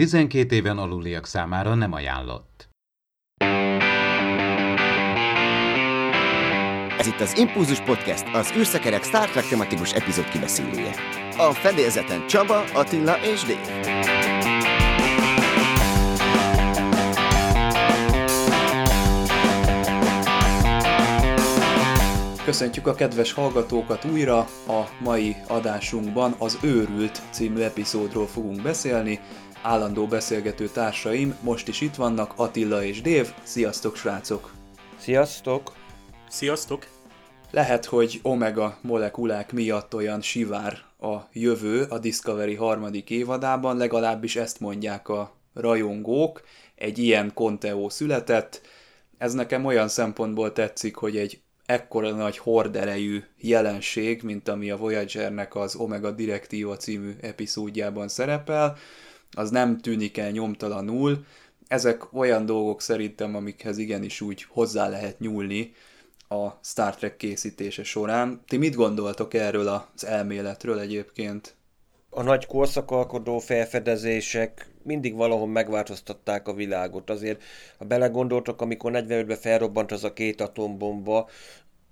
12 éven aluliak számára nem ajánlott. Ez itt az Impulzus Podcast, az űrszekerek Star Trek tematikus epizód kibeszélője. A fedélzeten Csaba, Attila és Dave. Köszöntjük a kedves hallgatókat újra, a mai adásunkban az Őrült című epizódról fogunk beszélni. Állandó beszélgető társaim most is itt vannak, Attila és Dév. Sziasztok srácok! Sziasztok! Sziasztok! Lehet, hogy omega molekulák miatt olyan sivár a jövő a Discovery harmadik évadában, legalábbis ezt mondják a rajongók. Egy ilyen konteó született, ez nekem olyan szempontból tetszik, hogy egy ekkora nagy horderejű jelenség, mint ami a Voyagernek az Omega Direktíva című epizódjában szerepel, az nem tűnik el nyomtalanul. Ezek olyan dolgok szerintem, amikhez igenis úgy hozzá lehet nyúlni a Star Trek készítése során. Ti mit gondoltok erről az elméletről egyébként? A nagy korszakalkodó felfedezések mindig valahol megváltoztatták a világot. Azért, ha belegondoltok, amikor 45-ben felrobbant az a két atombomba,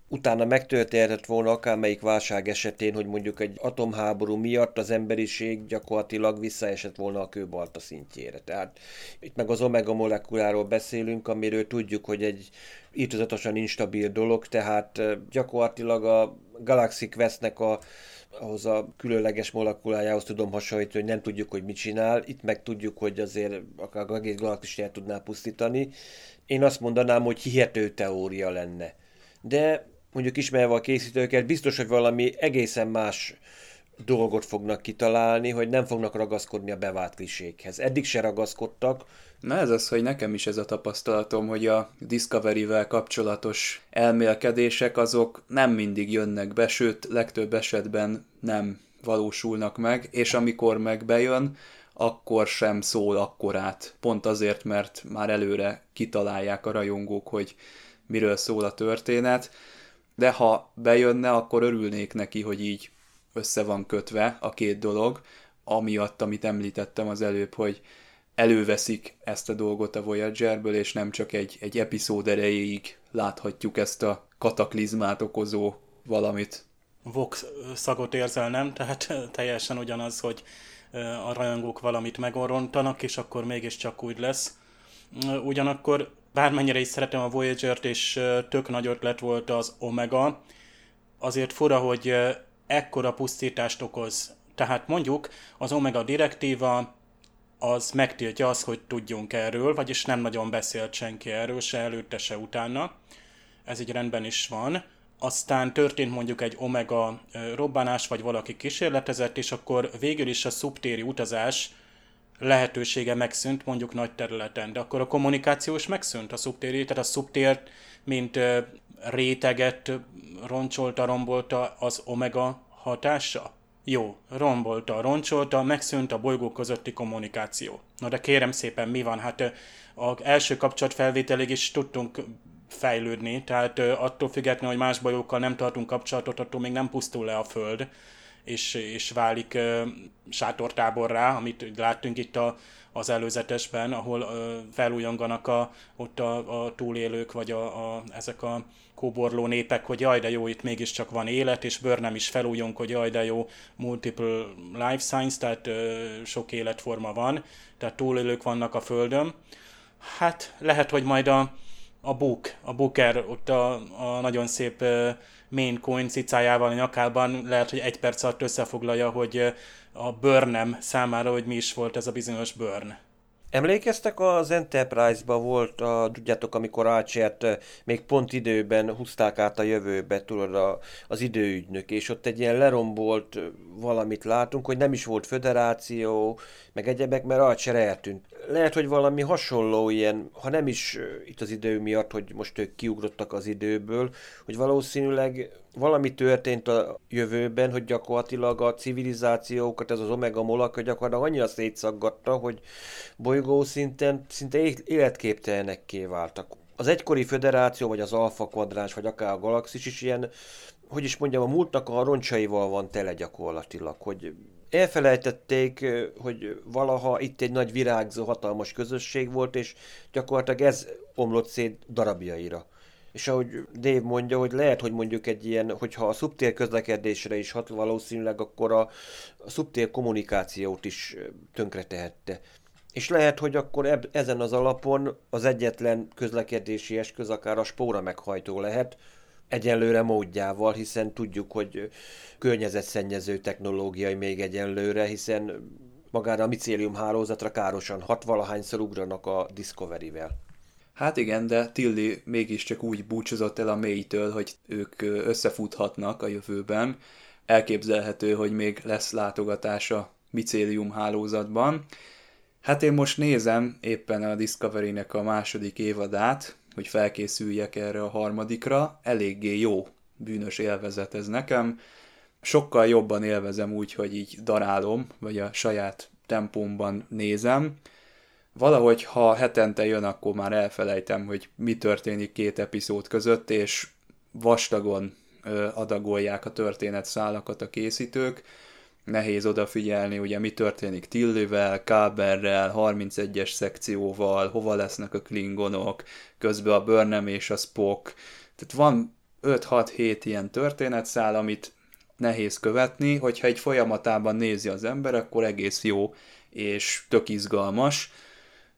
utána megtörténhetett volna akármelyik válság esetén, hogy mondjuk egy atomháború miatt az emberiség gyakorlatilag visszaesett volna a kőbalta szintjére. Tehát itt meg az omega molekuláról beszélünk, amiről tudjuk, hogy egy írtozatosan instabil dolog, tehát gyakorlatilag a Galaxy Questnek a ahhoz a különleges molekulájához tudom hasonlítani, hogy nem tudjuk, hogy mit csinál, itt meg tudjuk, hogy azért akár egész galaxist el tudná pusztítani. Én azt mondanám, hogy hihető teória lenne. De mondjuk ismerve a készítőket, biztos, hogy valami egészen más dolgot fognak kitalálni, hogy nem fognak ragaszkodni a bevált klisékhez. Eddig se ragaszkodtak. Na ez az, hogy nekem is ez a tapasztalatom, hogy a Discovery-vel kapcsolatos elmélkedések azok nem mindig jönnek be, sőt legtöbb esetben nem valósulnak meg, és amikor meg bejön, akkor sem szól akkorát. Pont azért, mert már előre kitalálják a rajongók, hogy miről szól a történet de ha bejönne, akkor örülnék neki, hogy így össze van kötve a két dolog, amiatt, amit említettem az előbb, hogy előveszik ezt a dolgot a Voyagerből, és nem csak egy, egy epizód erejéig láthatjuk ezt a kataklizmát okozó valamit. Vox szagot érzel, nem? Tehát teljesen ugyanaz, hogy a rajongók valamit megorontanak, és akkor mégiscsak úgy lesz. Ugyanakkor bármennyire is szeretem a Voyager-t, és tök nagy ötlet volt az Omega, azért fura, hogy ekkora pusztítást okoz. Tehát mondjuk az Omega direktíva az megtiltja azt, hogy tudjunk erről, vagyis nem nagyon beszélt senki erről, se előtte, se utána. Ez így rendben is van. Aztán történt mondjuk egy omega robbanás, vagy valaki kísérletezett, és akkor végül is a szubtéri utazás lehetősége megszűnt mondjuk nagy területen, de akkor a kommunikáció is megszűnt a szubtéri, tehát a szubtért, mint réteget roncsolta, rombolta az omega hatása? Jó, rombolta, roncsolta, megszűnt a bolygók közötti kommunikáció. Na de kérem szépen, mi van? Hát az első kapcsolatfelvételig is tudtunk fejlődni, tehát attól függetlenül, hogy más bolygókkal nem tartunk kapcsolatot, attól még nem pusztul le a Föld és, és válik uh, sátortáborrá, amit láttunk itt a, az előzetesben, ahol uh, felújonganak a, ott a, a túlélők, vagy a, a, ezek a kóborló népek, hogy jaj, de jó, itt mégiscsak van élet, és nem is felújong, hogy jaj, de jó, multiple life science, tehát uh, sok életforma van, tehát túlélők vannak a Földön. Hát lehet, hogy majd a, a Book, a Booker, ott a, a nagyon szép main coin cicájával a nyakában, lehet, hogy egy perc alatt összefoglalja, hogy a Burnham számára, hogy mi is volt ez a bizonyos Burn. Emlékeztek, az Enterprise-ba volt, a, tudjátok, amikor Archert még pont időben húzták át a jövőbe, tudod, a, az időügynök, és ott egy ilyen lerombolt valamit látunk, hogy nem is volt föderáció, meg egyebek, mert Archer eltűnt. Lehet, hogy valami hasonló ilyen, ha nem is itt az idő miatt, hogy most ők kiugrottak az időből, hogy valószínűleg valami történt a jövőben, hogy gyakorlatilag a civilizációkat, ez az omega molak, gyakorlatilag annyira szétszaggatta, hogy bolygó szinten szinte életképtelenekké váltak. Az egykori föderáció, vagy az alfa kvadráns, vagy akár a galaxis is ilyen, hogy is mondjam, a múltnak a roncsaival van tele gyakorlatilag, hogy elfelejtették, hogy valaha itt egy nagy virágzó, hatalmas közösség volt, és gyakorlatilag ez omlott szét darabjaira. És ahogy Dave mondja, hogy lehet, hogy mondjuk egy ilyen, hogyha a szubtér közlekedésre is hat valószínűleg, akkor a, a szubtér kommunikációt is tönkretehette. És lehet, hogy akkor eb, ezen az alapon az egyetlen közlekedési eszköz akár a spóra meghajtó lehet, egyenlőre módjával, hiszen tudjuk, hogy környezetszennyező technológiai még egyenlőre, hiszen magára a micélium hálózatra károsan hat valahányszor ugranak a Discovery-vel. Hát igen, de Tilly mégiscsak úgy búcsúzott el a mélytől, hogy ők összefuthatnak a jövőben. Elképzelhető, hogy még lesz látogatása micélium hálózatban. Hát én most nézem éppen a Discovery-nek a második évadát, hogy felkészüljek erre a harmadikra. Eléggé jó bűnös élvezet ez nekem. Sokkal jobban élvezem úgy, hogy így darálom, vagy a saját tempómban nézem. Valahogy, ha hetente jön, akkor már elfelejtem, hogy mi történik két epizód között, és vastagon adagolják a történet szálakat a készítők nehéz odafigyelni, ugye mi történik Tillivel, Káberrel, 31-es szekcióval, hova lesznek a klingonok, közben a Burnham és a Spock. Tehát van 5-6-7 ilyen történetszál, amit nehéz követni, hogyha egy folyamatában nézi az ember, akkor egész jó és tök izgalmas.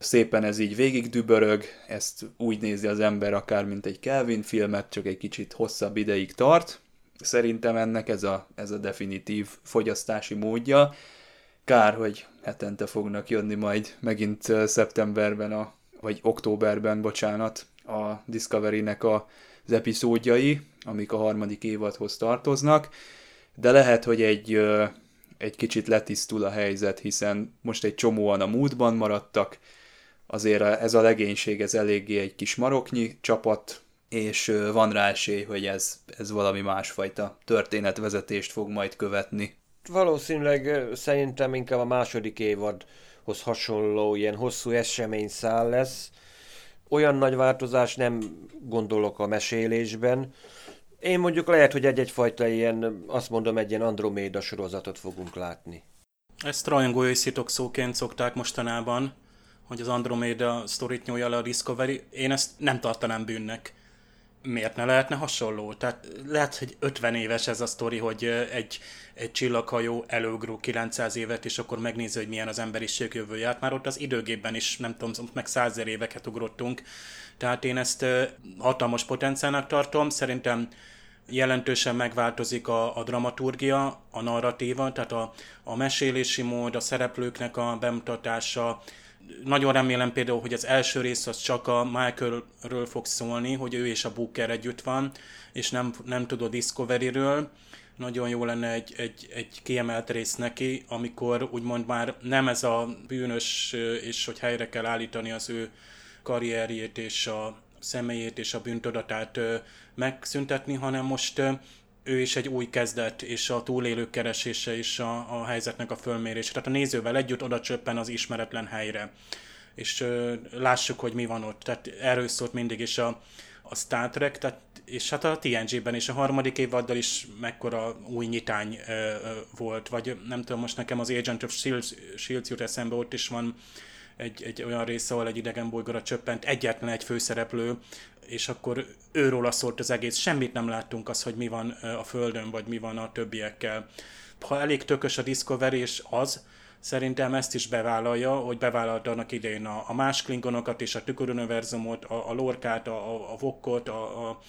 Szépen ez így végig dübörög, ezt úgy nézi az ember akár, mint egy Kelvin filmet, csak egy kicsit hosszabb ideig tart, Szerintem ennek ez a, ez a definitív fogyasztási módja. Kár, hogy hetente fognak jönni majd megint szeptemberben, a, vagy októberben, bocsánat, a Discovery-nek a, az epizódjai, amik a harmadik évadhoz tartoznak, de lehet, hogy egy, egy kicsit letisztul a helyzet, hiszen most egy csomóan a múltban maradtak, azért ez a legénység, ez eléggé egy kis maroknyi csapat, és van rá esély, hogy ez, ez valami másfajta történetvezetést fog majd követni. Valószínűleg szerintem inkább a második évadhoz hasonló ilyen hosszú eseményszál lesz. Olyan nagy változás nem gondolok a mesélésben. Én mondjuk lehet, hogy egy egyfajta ilyen, azt mondom, egy ilyen Androméda sorozatot fogunk látni. Ezt rajongói szóként szokták mostanában, hogy az Andromeda sztorit nyúlja le a Discovery. Én ezt nem tartanám bűnnek miért ne lehetne hasonló? Tehát lehet, hogy 50 éves ez a sztori, hogy egy, egy csillaghajó előgró 900 évet, és akkor megnézi, hogy milyen az emberiség jövője. Hát már ott az időgépben is, nem tudom, meg 100 éveket ugrottunk. Tehát én ezt hatalmas potenciálnak tartom. Szerintem jelentősen megváltozik a, a dramaturgia, a narratíva, tehát a, a mesélési mód, a szereplőknek a bemutatása, nagyon remélem például, hogy az első rész az csak a Michaelről fog szólni, hogy ő és a Booker együtt van, és nem, nem tud a Discovery-ről. Nagyon jó lenne egy, egy, egy kiemelt rész neki, amikor úgymond már nem ez a bűnös, és hogy helyre kell állítani az ő karrierjét és a személyét és a bűntudatát megszüntetni, hanem most ő is egy új kezdet, és a túlélők keresése és a, a helyzetnek a fölmérése. Tehát a nézővel együtt oda csöppen az ismeretlen helyre. És ö, lássuk, hogy mi van ott. Tehát erről szólt mindig is a, a Star Trek, tehát, és hát a TNG-ben is a harmadik évaddal is mekkora új nyitány ö, ö, volt, vagy nem tudom, most nekem az Agent of Shields, Shields jut eszembe, ott is van egy, egy olyan része, ahol egy idegen bolygóra csöppent egyetlen egy főszereplő, és akkor őról szólt az egész. Semmit nem láttunk az, hogy mi van a Földön, vagy mi van a többiekkel. Ha elég tökös a Discovery, és az, szerintem ezt is bevállalja, hogy bevállalta annak idején a, a más klingonokat és a tüköruniverzumot, a, a lorkát, a, a, a vokkot, a, a,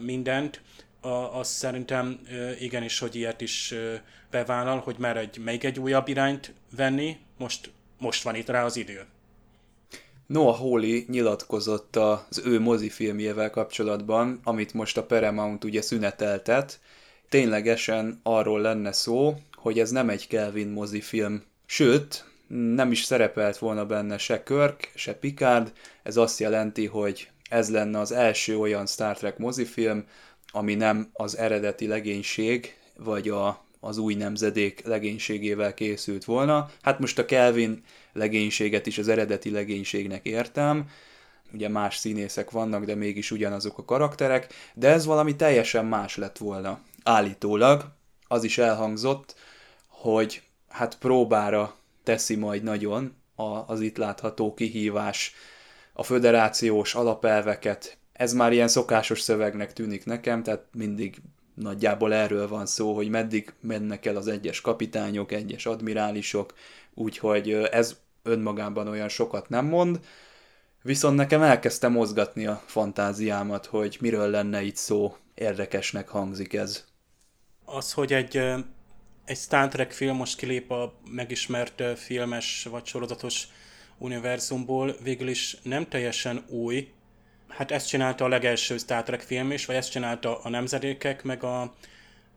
mindent, a, azt szerintem igenis, hogy ilyet is bevállal, hogy mer egy, még egy újabb irányt venni, most, most van itt rá az idő. Noah Hawley nyilatkozott az ő mozifilmjével kapcsolatban, amit most a Paramount ugye szüneteltet. Ténylegesen arról lenne szó, hogy ez nem egy Kelvin mozifilm, sőt, nem is szerepelt volna benne se Kirk, se Picard, ez azt jelenti, hogy ez lenne az első olyan Star Trek mozifilm, ami nem az eredeti legénység, vagy a, az új nemzedék legénységével készült volna. Hát most a Kelvin legénységet is az eredeti legénységnek értem, ugye más színészek vannak, de mégis ugyanazok a karakterek, de ez valami teljesen más lett volna. Állítólag az is elhangzott, hogy hát próbára teszi majd nagyon az itt látható kihívás, a föderációs alapelveket. Ez már ilyen szokásos szövegnek tűnik nekem, tehát mindig nagyjából erről van szó, hogy meddig mennek el az egyes kapitányok, egyes admirálisok, úgyhogy ez önmagában olyan sokat nem mond, viszont nekem elkezdte mozgatni a fantáziámat, hogy miről lenne itt szó, érdekesnek hangzik ez. Az, hogy egy, egy Star Trek film most kilép a megismert filmes vagy sorozatos univerzumból, végül is nem teljesen új, hát ezt csinálta a legelső Star Trek film is, vagy ezt csinálta a Nemzedékek, meg a,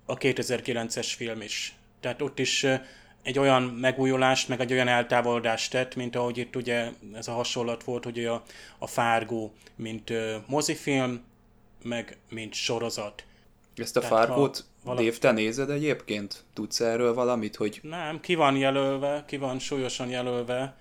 a 2009-es film is. Tehát ott is egy olyan megújulást, meg egy olyan eltávolodást tett, mint ahogy itt ugye ez a hasonlat volt, hogy a, a Fárgó, mint uh, mozifilm, meg mint sorozat. Ezt a Tehát Fárgót, valami... Dave, te nézed egyébként? Tudsz erről valamit, hogy... Nem, ki van jelölve, ki van súlyosan jelölve,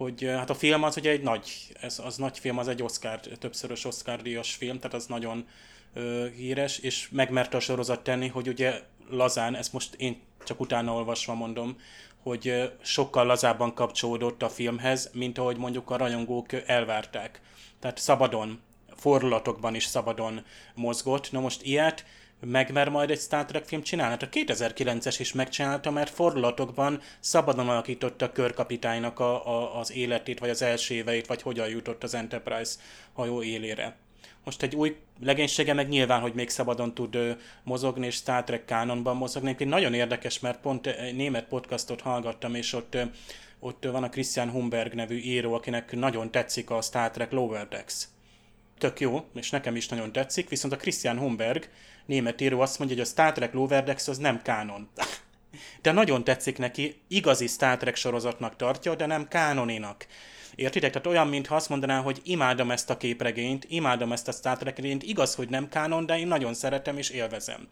hogy hát a film az ugye egy nagy, ez az nagy film, az egy Oscar, többszörös Oscar díjas film, tehát az nagyon ö, híres, és megmerte a sorozat tenni, hogy ugye lazán, ezt most én csak utána olvasva mondom, hogy sokkal lazábban kapcsolódott a filmhez, mint ahogy mondjuk a rajongók elvárták. Tehát szabadon, fordulatokban is szabadon mozgott. Na most ilyet megmer majd egy Star Trek film csinálni? Hát a 2009-es is megcsinálta, mert fordulatokban szabadon alakította a körkapitánynak a, a, az életét, vagy az első éveit, vagy hogyan jutott az Enterprise hajó élére. Most egy új legénysége meg nyilván, hogy még szabadon tud ö, mozogni, és Star Trek kánonban mozogni. Egy nagyon érdekes, mert pont egy német podcastot hallgattam, és ott, ö, ott van a Christian Humberg nevű író, akinek nagyon tetszik a Star Trek Lower Decks. Tök jó, és nekem is nagyon tetszik, viszont a Christian Humberg, német író azt mondja, hogy a Star Trek Lower Decks az nem kánon. De nagyon tetszik neki, igazi Star Trek sorozatnak tartja, de nem kánoninak. Értitek? Tehát olyan, mintha azt mondaná, hogy imádom ezt a képregényt, imádom ezt a Star Trek regényt, igaz, hogy nem kánon, de én nagyon szeretem és élvezem.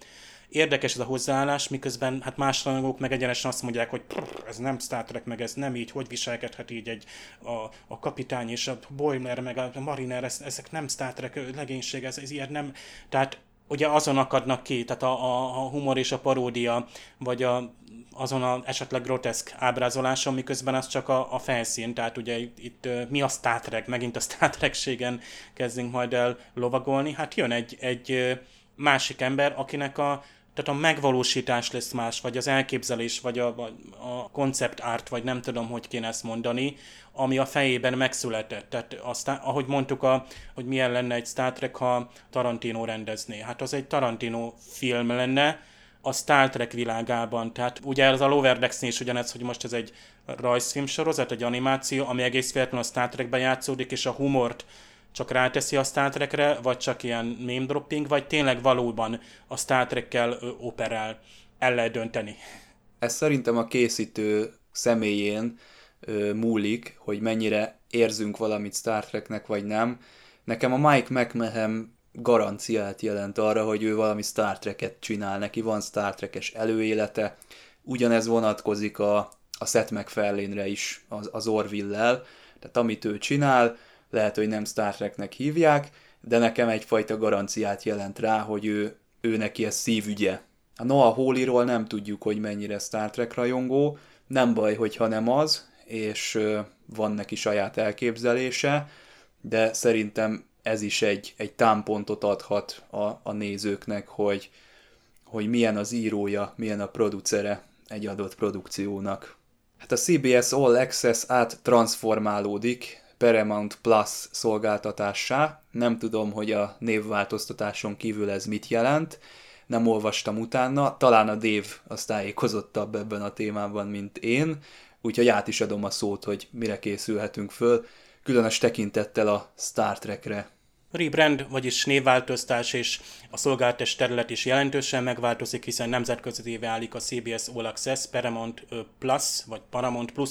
Érdekes ez a hozzáállás, miközben hát más rajongók meg egyenesen azt mondják, hogy ez nem Star Trek, meg ez nem így, hogy viselkedhet így egy a, a kapitány és a Boiler, meg a Mariner, ez, ezek nem Star Trek legénység, ez, ez ilyen nem. Tehát ugye azon akadnak ki, tehát a, a, a humor és a paródia, vagy a, azon a esetleg groteszk ábrázoláson, miközben az csak a, a felszín, tehát ugye itt, itt mi a Star Trek, megint a Star Trek-ségen kezdünk majd el lovagolni, hát jön egy, egy másik ember, akinek a, tehát a megvalósítás lesz más, vagy az elképzelés, vagy a, a concept art, vagy nem tudom, hogy kéne ezt mondani, ami a fejében megszületett. Tehát aztán, ahogy mondtuk, a, hogy milyen lenne egy Star Trek, ha Tarantino rendezné. Hát az egy Tarantino film lenne, a Star Trek világában. Tehát ugye ez a Lower Decks is ugyanez, hogy most ez egy rajzfilm sorozat, egy animáció, ami egész véletlenül a Star Trekben játszódik, és a humort csak ráteszi a Star Trekre, vagy csak ilyen name dropping, vagy tényleg valóban a Star Trekkel operál. El lehet dönteni. Ez szerintem a készítő személyén múlik, hogy mennyire érzünk valamit Star Treknek, vagy nem. Nekem a Mike McMahon garanciát jelent arra, hogy ő valami Star Trek-et csinál, neki van Star Trek-es előélete, ugyanez vonatkozik a, a Seth MacFarlane-re is az, az Orville-lel, tehát amit ő csinál, lehet, hogy nem Star Treknek hívják, de nekem egyfajta garanciát jelent rá, hogy ő, ő neki ez szívügye. A Noah Hawley-ról nem tudjuk, hogy mennyire Star Trek rajongó, nem baj, hogyha nem az, és van neki saját elképzelése, de szerintem ez is egy, egy támpontot adhat a, a nézőknek, hogy, hogy milyen az írója, milyen a producere egy adott produkciónak. Hát a CBS All Access át transformálódik Paramount Plus szolgáltatássá. Nem tudom, hogy a névváltoztatáson kívül ez mit jelent, nem olvastam utána, talán a Dave az tájékozottabb ebben a témában, mint én, úgyhogy át is adom a szót, hogy mire készülhetünk föl, különös tekintettel a Star Trekre. Rebrand, vagyis névváltoztás és a szolgáltatás terület is jelentősen megváltozik, hiszen nemzetközi válik a CBS All Access Paramount Plus, vagy Paramount Plus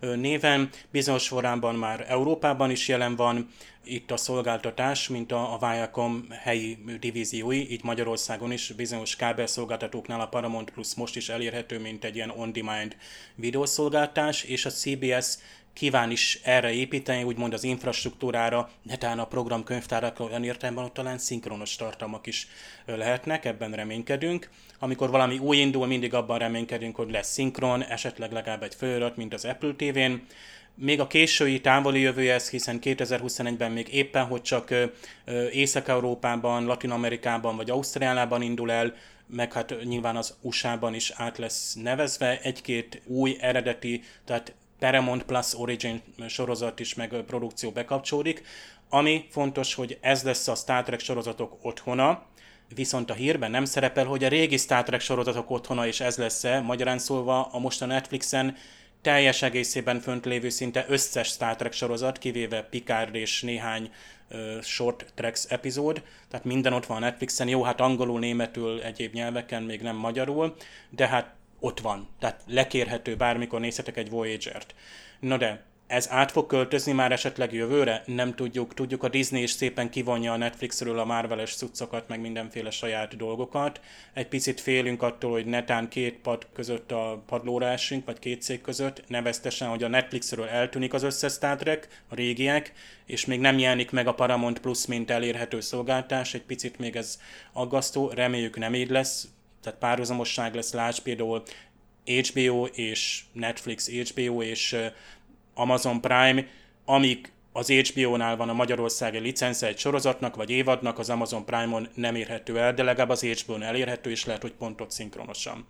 néven. Bizonyos forrában már Európában is jelen van itt a szolgáltatás, mint a, a Viacom helyi divíziói, így Magyarországon is bizonyos kábelszolgáltatóknál a Paramount Plus most is elérhető, mint egy ilyen on-demand videószolgáltás, és a CBS kíván is erre építeni, úgymond az infrastruktúrára, netán a programkönyvtárak olyan értelemben, hogy talán szinkronos tartalmak is lehetnek, ebben reménykedünk. Amikor valami új indul, mindig abban reménykedünk, hogy lesz szinkron, esetleg legalább egy felirat, mint az Apple TV-n. Még a késői távoli jövő ez, hiszen 2021-ben még éppen, hogy csak Észak-Európában, Latin-Amerikában vagy Ausztráliában indul el, meg hát nyilván az USA-ban is át lesz nevezve, egy-két új eredeti, tehát Paramount Plus Origin sorozat is meg produkció bekapcsolódik, ami fontos, hogy ez lesz a Star Trek sorozatok otthona, viszont a hírben nem szerepel, hogy a régi Star Trek sorozatok otthona is ez lesz-e, magyarán szólva a most a Netflixen teljes egészében fönt lévő szinte összes Star Trek sorozat, kivéve Picard és néhány Short Treks epizód, tehát minden ott van a Netflixen, jó, hát angolul, németül, egyéb nyelveken, még nem magyarul, de hát ott van. Tehát lekérhető, bármikor nézhetek egy Voyager-t. No de, ez át fog költözni már esetleg jövőre? Nem tudjuk. Tudjuk, a Disney is szépen kivonja a Netflixről a Marveles cuccokat, meg mindenféle saját dolgokat. Egy picit félünk attól, hogy netán két pad között a padlóra esünk, vagy két cég között, neveztesen, hogy a Netflixről eltűnik az összes Star Trek, a régiek, és még nem jelenik meg a Paramount Plus, mint elérhető szolgáltás. Egy picit még ez aggasztó, reméljük nem így lesz, tehát párhuzamosság lesz, láss például HBO és Netflix, HBO és Amazon Prime, amíg az HBO-nál van a magyarországi licence egy sorozatnak vagy évadnak, az Amazon Prime-on nem érhető el, de legalább az HBO-n elérhető, és lehet, hogy pont ott szinkronosan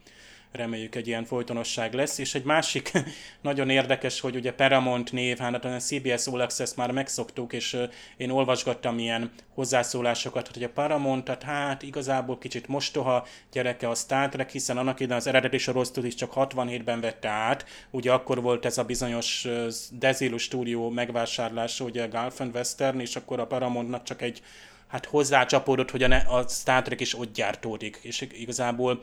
reméljük egy ilyen folytonosság lesz. És egy másik nagyon érdekes, hogy ugye Paramount név, hát a CBS All Access már megszoktuk, és én olvasgattam ilyen hozzászólásokat, hogy a Paramount, tehát hát igazából kicsit mostoha gyereke a Star Trek, hiszen annak idején az eredeti sorozatot is csak 67-ben vette át, ugye akkor volt ez a bizonyos Dezilu stúdió megvásárlása, ugye Gulf Western, és akkor a Paramountnak csak egy hát hozzácsapódott, hogy a, ne, a Star Trek is ott gyártódik, és igazából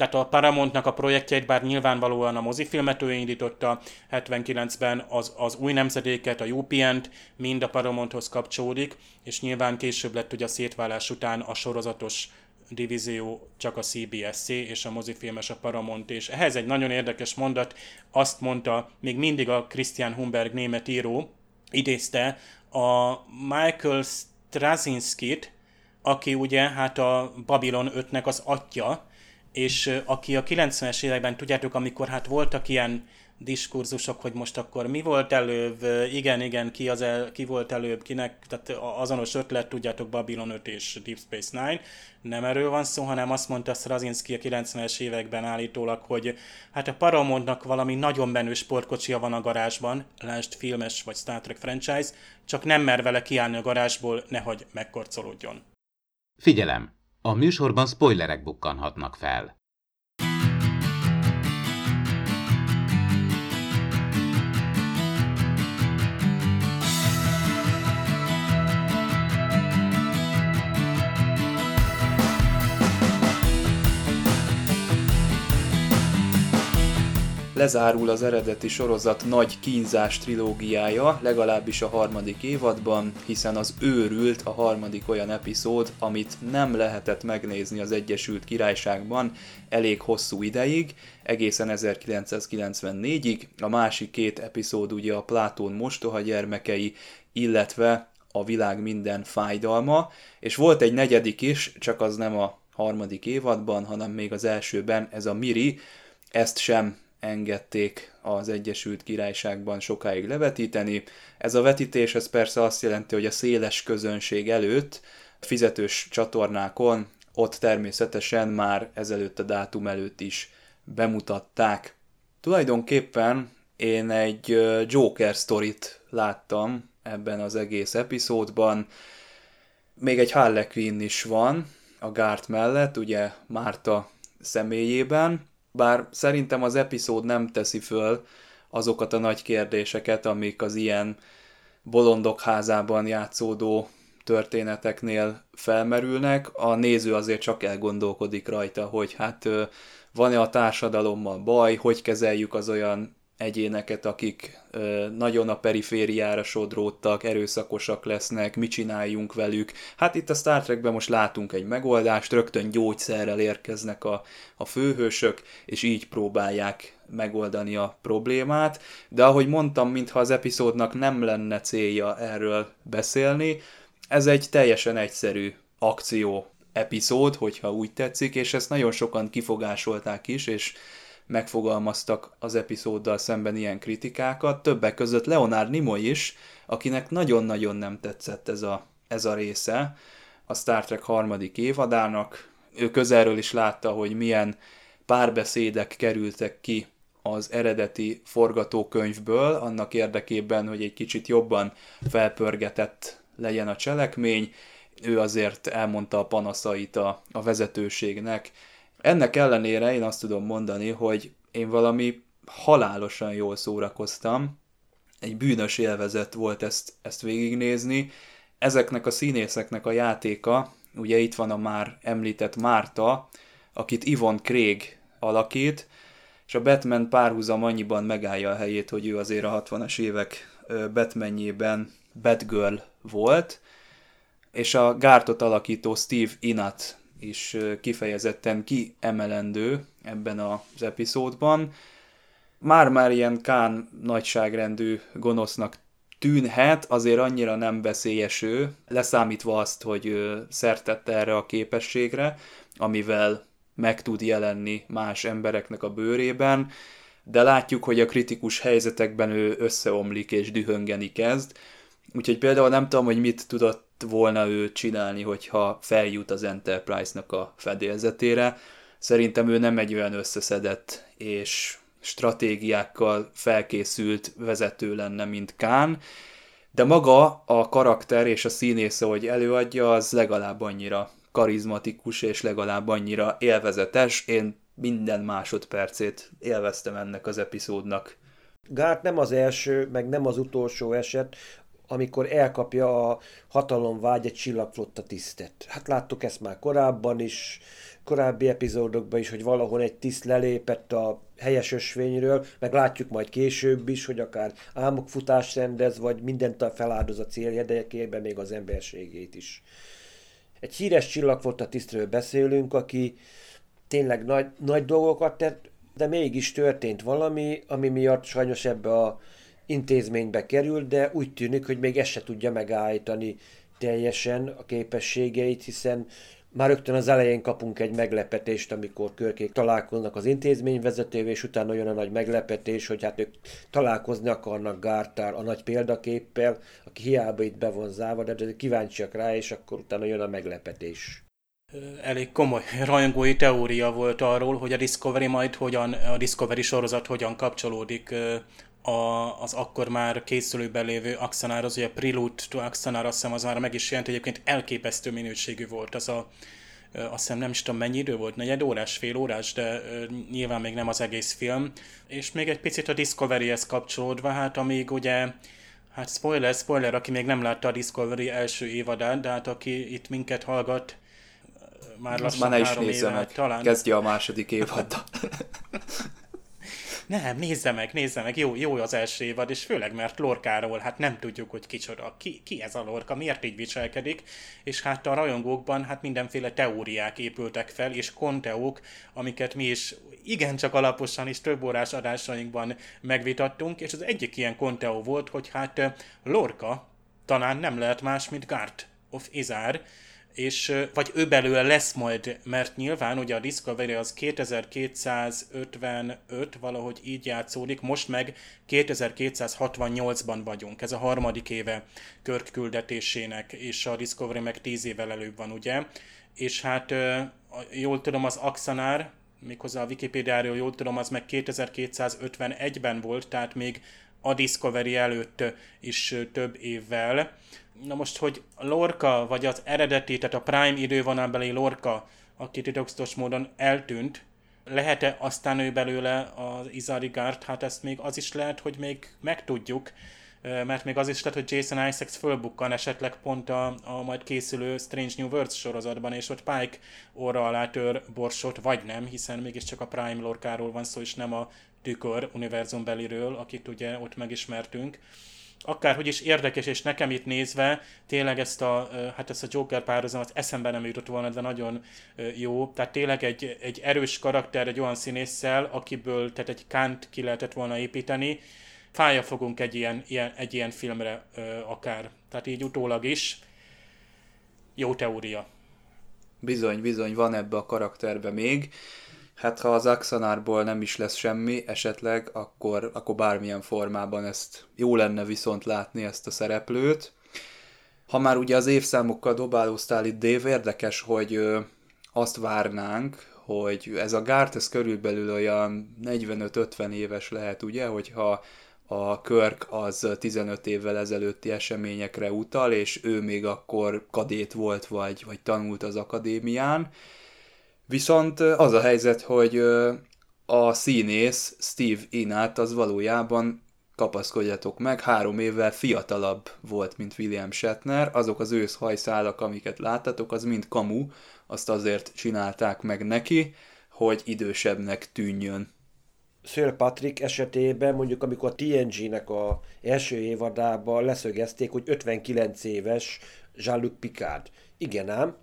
tehát a Paramountnak a projektjeit, bár nyilvánvalóan a mozifilmet ő indította 79-ben, az, az új nemzedéket, a UPN-t mind a Paramounthoz kapcsolódik, és nyilván később lett ugye a szétválás után a sorozatos divízió csak a CBSC, és a mozifilmes a Paramount, és ehhez egy nagyon érdekes mondat, azt mondta még mindig a Christian Humberg német író, idézte a Michael Straczynskit, aki ugye hát a Babylon 5-nek az atya, és aki a 90-es években, tudjátok, amikor hát voltak ilyen diskurzusok, hogy most akkor mi volt előbb, igen, igen, ki, az el, ki volt előbb, kinek, tehát azonos ötlet, tudjátok, Babylon 5 és Deep Space Nine, nem erről van szó, hanem azt mondta Straczynski a 90-es években állítólag, hogy hát a Paramountnak valami nagyon menő sportkocsia van a garázsban, lásd filmes vagy Star Trek franchise, csak nem mer vele kiállni a garázsból, nehogy megkorcolódjon. Figyelem! A műsorban spoilerek bukkanhatnak fel. Lezárul az eredeti sorozat nagy kínzás trilógiája, legalábbis a harmadik évadban, hiszen az őrült a harmadik olyan epizód, amit nem lehetett megnézni az Egyesült Királyságban elég hosszú ideig, egészen 1994-ig. A másik két epizód ugye a Plátón mostoha gyermekei, illetve a világ minden fájdalma, és volt egy negyedik is, csak az nem a harmadik évadban, hanem még az elsőben, ez a Miri, ezt sem engedték az Egyesült Királyságban sokáig levetíteni. Ez a vetítés ez persze azt jelenti, hogy a széles közönség előtt, fizetős csatornákon, ott természetesen már ezelőtt a dátum előtt is bemutatták. Tulajdonképpen én egy Joker sztorit láttam ebben az egész epizódban. Még egy Harley Quinn is van a Gárt mellett, ugye Márta személyében, bár szerintem az epizód nem teszi föl azokat a nagy kérdéseket, amik az ilyen bolondok házában játszódó történeteknél felmerülnek. A néző azért csak elgondolkodik rajta, hogy hát van-e a társadalommal baj, hogy kezeljük az olyan egyéneket, akik nagyon a perifériára sodródtak, erőszakosak lesznek, mit csináljunk velük. Hát itt a Star Trekben most látunk egy megoldást, rögtön gyógyszerrel érkeznek a, a főhősök, és így próbálják megoldani a problémát, de ahogy mondtam, mintha az epizódnak nem lenne célja erről beszélni, ez egy teljesen egyszerű akció epizód, hogyha úgy tetszik, és ezt nagyon sokan kifogásolták is, és megfogalmaztak az epizóddal szemben ilyen kritikákat, többek között Leonard Nimoy is, akinek nagyon-nagyon nem tetszett ez a, ez a része a Star Trek harmadik évadának. Ő közelről is látta, hogy milyen párbeszédek kerültek ki az eredeti forgatókönyvből, annak érdekében, hogy egy kicsit jobban felpörgetett legyen a cselekmény. Ő azért elmondta a panaszait a, a vezetőségnek, ennek ellenére én azt tudom mondani, hogy én valami halálosan jól szórakoztam, egy bűnös élvezet volt ezt, ezt végignézni. Ezeknek a színészeknek a játéka, ugye itt van a már említett Márta, akit Ivon Craig alakít, és a Batman párhuzam annyiban megállja a helyét, hogy ő azért a 60-as évek Batmanjében Batgirl volt, és a Gártot alakító Steve Inat is kifejezetten kiemelendő ebben az epizódban. Már-már ilyen Kán nagyságrendű gonosznak tűnhet, azért annyira nem veszélyes ő, leszámítva azt, hogy szertette erre a képességre, amivel meg tud jelenni más embereknek a bőrében, de látjuk, hogy a kritikus helyzetekben ő összeomlik és dühöngeni kezd, úgyhogy például nem tudom, hogy mit tudott volna ő csinálni, hogyha feljut az Enterprise-nak a fedélzetére. Szerintem ő nem egy olyan összeszedett és stratégiákkal felkészült vezető lenne, mint Kán, de maga a karakter és a színésze, hogy előadja, az legalább annyira karizmatikus és legalább annyira élvezetes. Én minden másodpercét élveztem ennek az epizódnak. Gárt nem az első, meg nem az utolsó eset, amikor elkapja a hatalomvágy egy csillagflotta tisztet. Hát láttuk ezt már korábban is, korábbi epizódokban is, hogy valahol egy tiszt lelépett a helyes ösvényről, meg látjuk majd később is, hogy akár álmokfutást rendez, vagy mindent feláldoz a cél érdekében, még az emberségét is. Egy híres csillagflotta tisztről beszélünk, aki tényleg nagy, nagy dolgokat tett, de mégis történt valami, ami miatt sajnos ebbe a intézménybe kerül, de úgy tűnik, hogy még ezt se tudja megállítani teljesen a képességeit, hiszen már rögtön az elején kapunk egy meglepetést, amikor körkék találkoznak az intézményvezetővel, és utána jön a nagy meglepetés, hogy hát ők találkozni akarnak Gártár a nagy példaképpel, aki hiába itt be van zárva, de kíváncsiak rá, és akkor utána jön a meglepetés. Elég komoly rajongói teória volt arról, hogy a Discovery majd hogyan, a Discovery sorozat hogyan kapcsolódik a, az akkor már készülőben lévő Axanár, az ugye Prelude to Axanar, azt hiszem az már meg is jelent, egyébként elképesztő minőségű volt az a azt hiszem nem is tudom mennyi idő volt, negyed órás, fél órás, de nyilván még nem az egész film. És még egy picit a Discovery-hez kapcsolódva, hát amíg ugye Hát spoiler, spoiler, aki még nem látta a Discovery első évadát, de hát aki itt minket hallgat, már lassan már ne is nézze meg. talán. Kezdje a második évaddal. nem, nézze meg, nézze meg, jó, jó az első évad, és főleg mert Lorkáról, hát nem tudjuk, hogy kicsoda, ki, ki ez a Lorka, miért így viselkedik, és hát a rajongókban hát mindenféle teóriák épültek fel, és konteók, amiket mi is igencsak alaposan is több órás adásainkban megvitattunk, és az egyik ilyen konteó volt, hogy hát Lorka talán nem lehet más, mint Gart of Izar, és vagy ő belőle lesz majd, mert nyilván ugye a Discovery az 2255, valahogy így játszódik, most meg 2268-ban vagyunk, ez a harmadik éve Körk küldetésének, és a Discovery meg 10 évvel előbb van, ugye, és hát jól tudom az Axanár, méghozzá a Wikipédiáról jól tudom, az meg 2251-ben volt, tehát még a Discovery előtt is több évvel, Na most, hogy Lorca, vagy az eredeti, tehát a Prime idővonalbeli Lorca, aki titokzatos módon eltűnt, lehet-e aztán ő belőle az Izarigard? Hát ezt még az is lehet, hogy még megtudjuk, mert még az is lehet, hogy Jason Isaacs fölbukkan esetleg pont a, a majd készülő Strange New Worlds sorozatban, és ott Pike orra alá tör borsot, vagy nem, hiszen mégiscsak a Prime lorkáról van szó, és nem a tükör univerzum beliről, akit ugye ott megismertünk. Akárhogy is érdekes, és nekem itt nézve tényleg ezt a, hát ezt a Joker párhuzamot eszembe nem jutott volna, de nagyon jó. Tehát tényleg egy, egy erős karakter, egy olyan színésszel, akiből tehát egy kánt ki lehetett volna építeni. Fája fogunk egy ilyen, ilyen, egy ilyen filmre akár. Tehát így utólag is. Jó teória. Bizony, bizony, van ebbe a karakterbe még. Hát ha az Axanárból nem is lesz semmi esetleg, akkor, akkor bármilyen formában ezt jó lenne viszont látni ezt a szereplőt. Ha már ugye az évszámokkal dobálóztál itt, Dave, érdekes, hogy ö, azt várnánk, hogy ez a Gárt, ez körülbelül olyan 45-50 éves lehet, ugye, hogyha a Körk az 15 évvel ezelőtti eseményekre utal, és ő még akkor kadét volt, vagy, vagy tanult az akadémián. Viszont az a helyzet, hogy a színész Steve Inát az valójában kapaszkodjatok meg, három évvel fiatalabb volt, mint William Shatner. Azok az ősz hajszálak, amiket láttatok, az mind kamu, azt azért csinálták meg neki, hogy idősebbnek tűnjön. Sir Patrick esetében mondjuk amikor a TNG-nek a első évadában leszögezték, hogy 59 éves Jean-Luc Picard. Igen ám,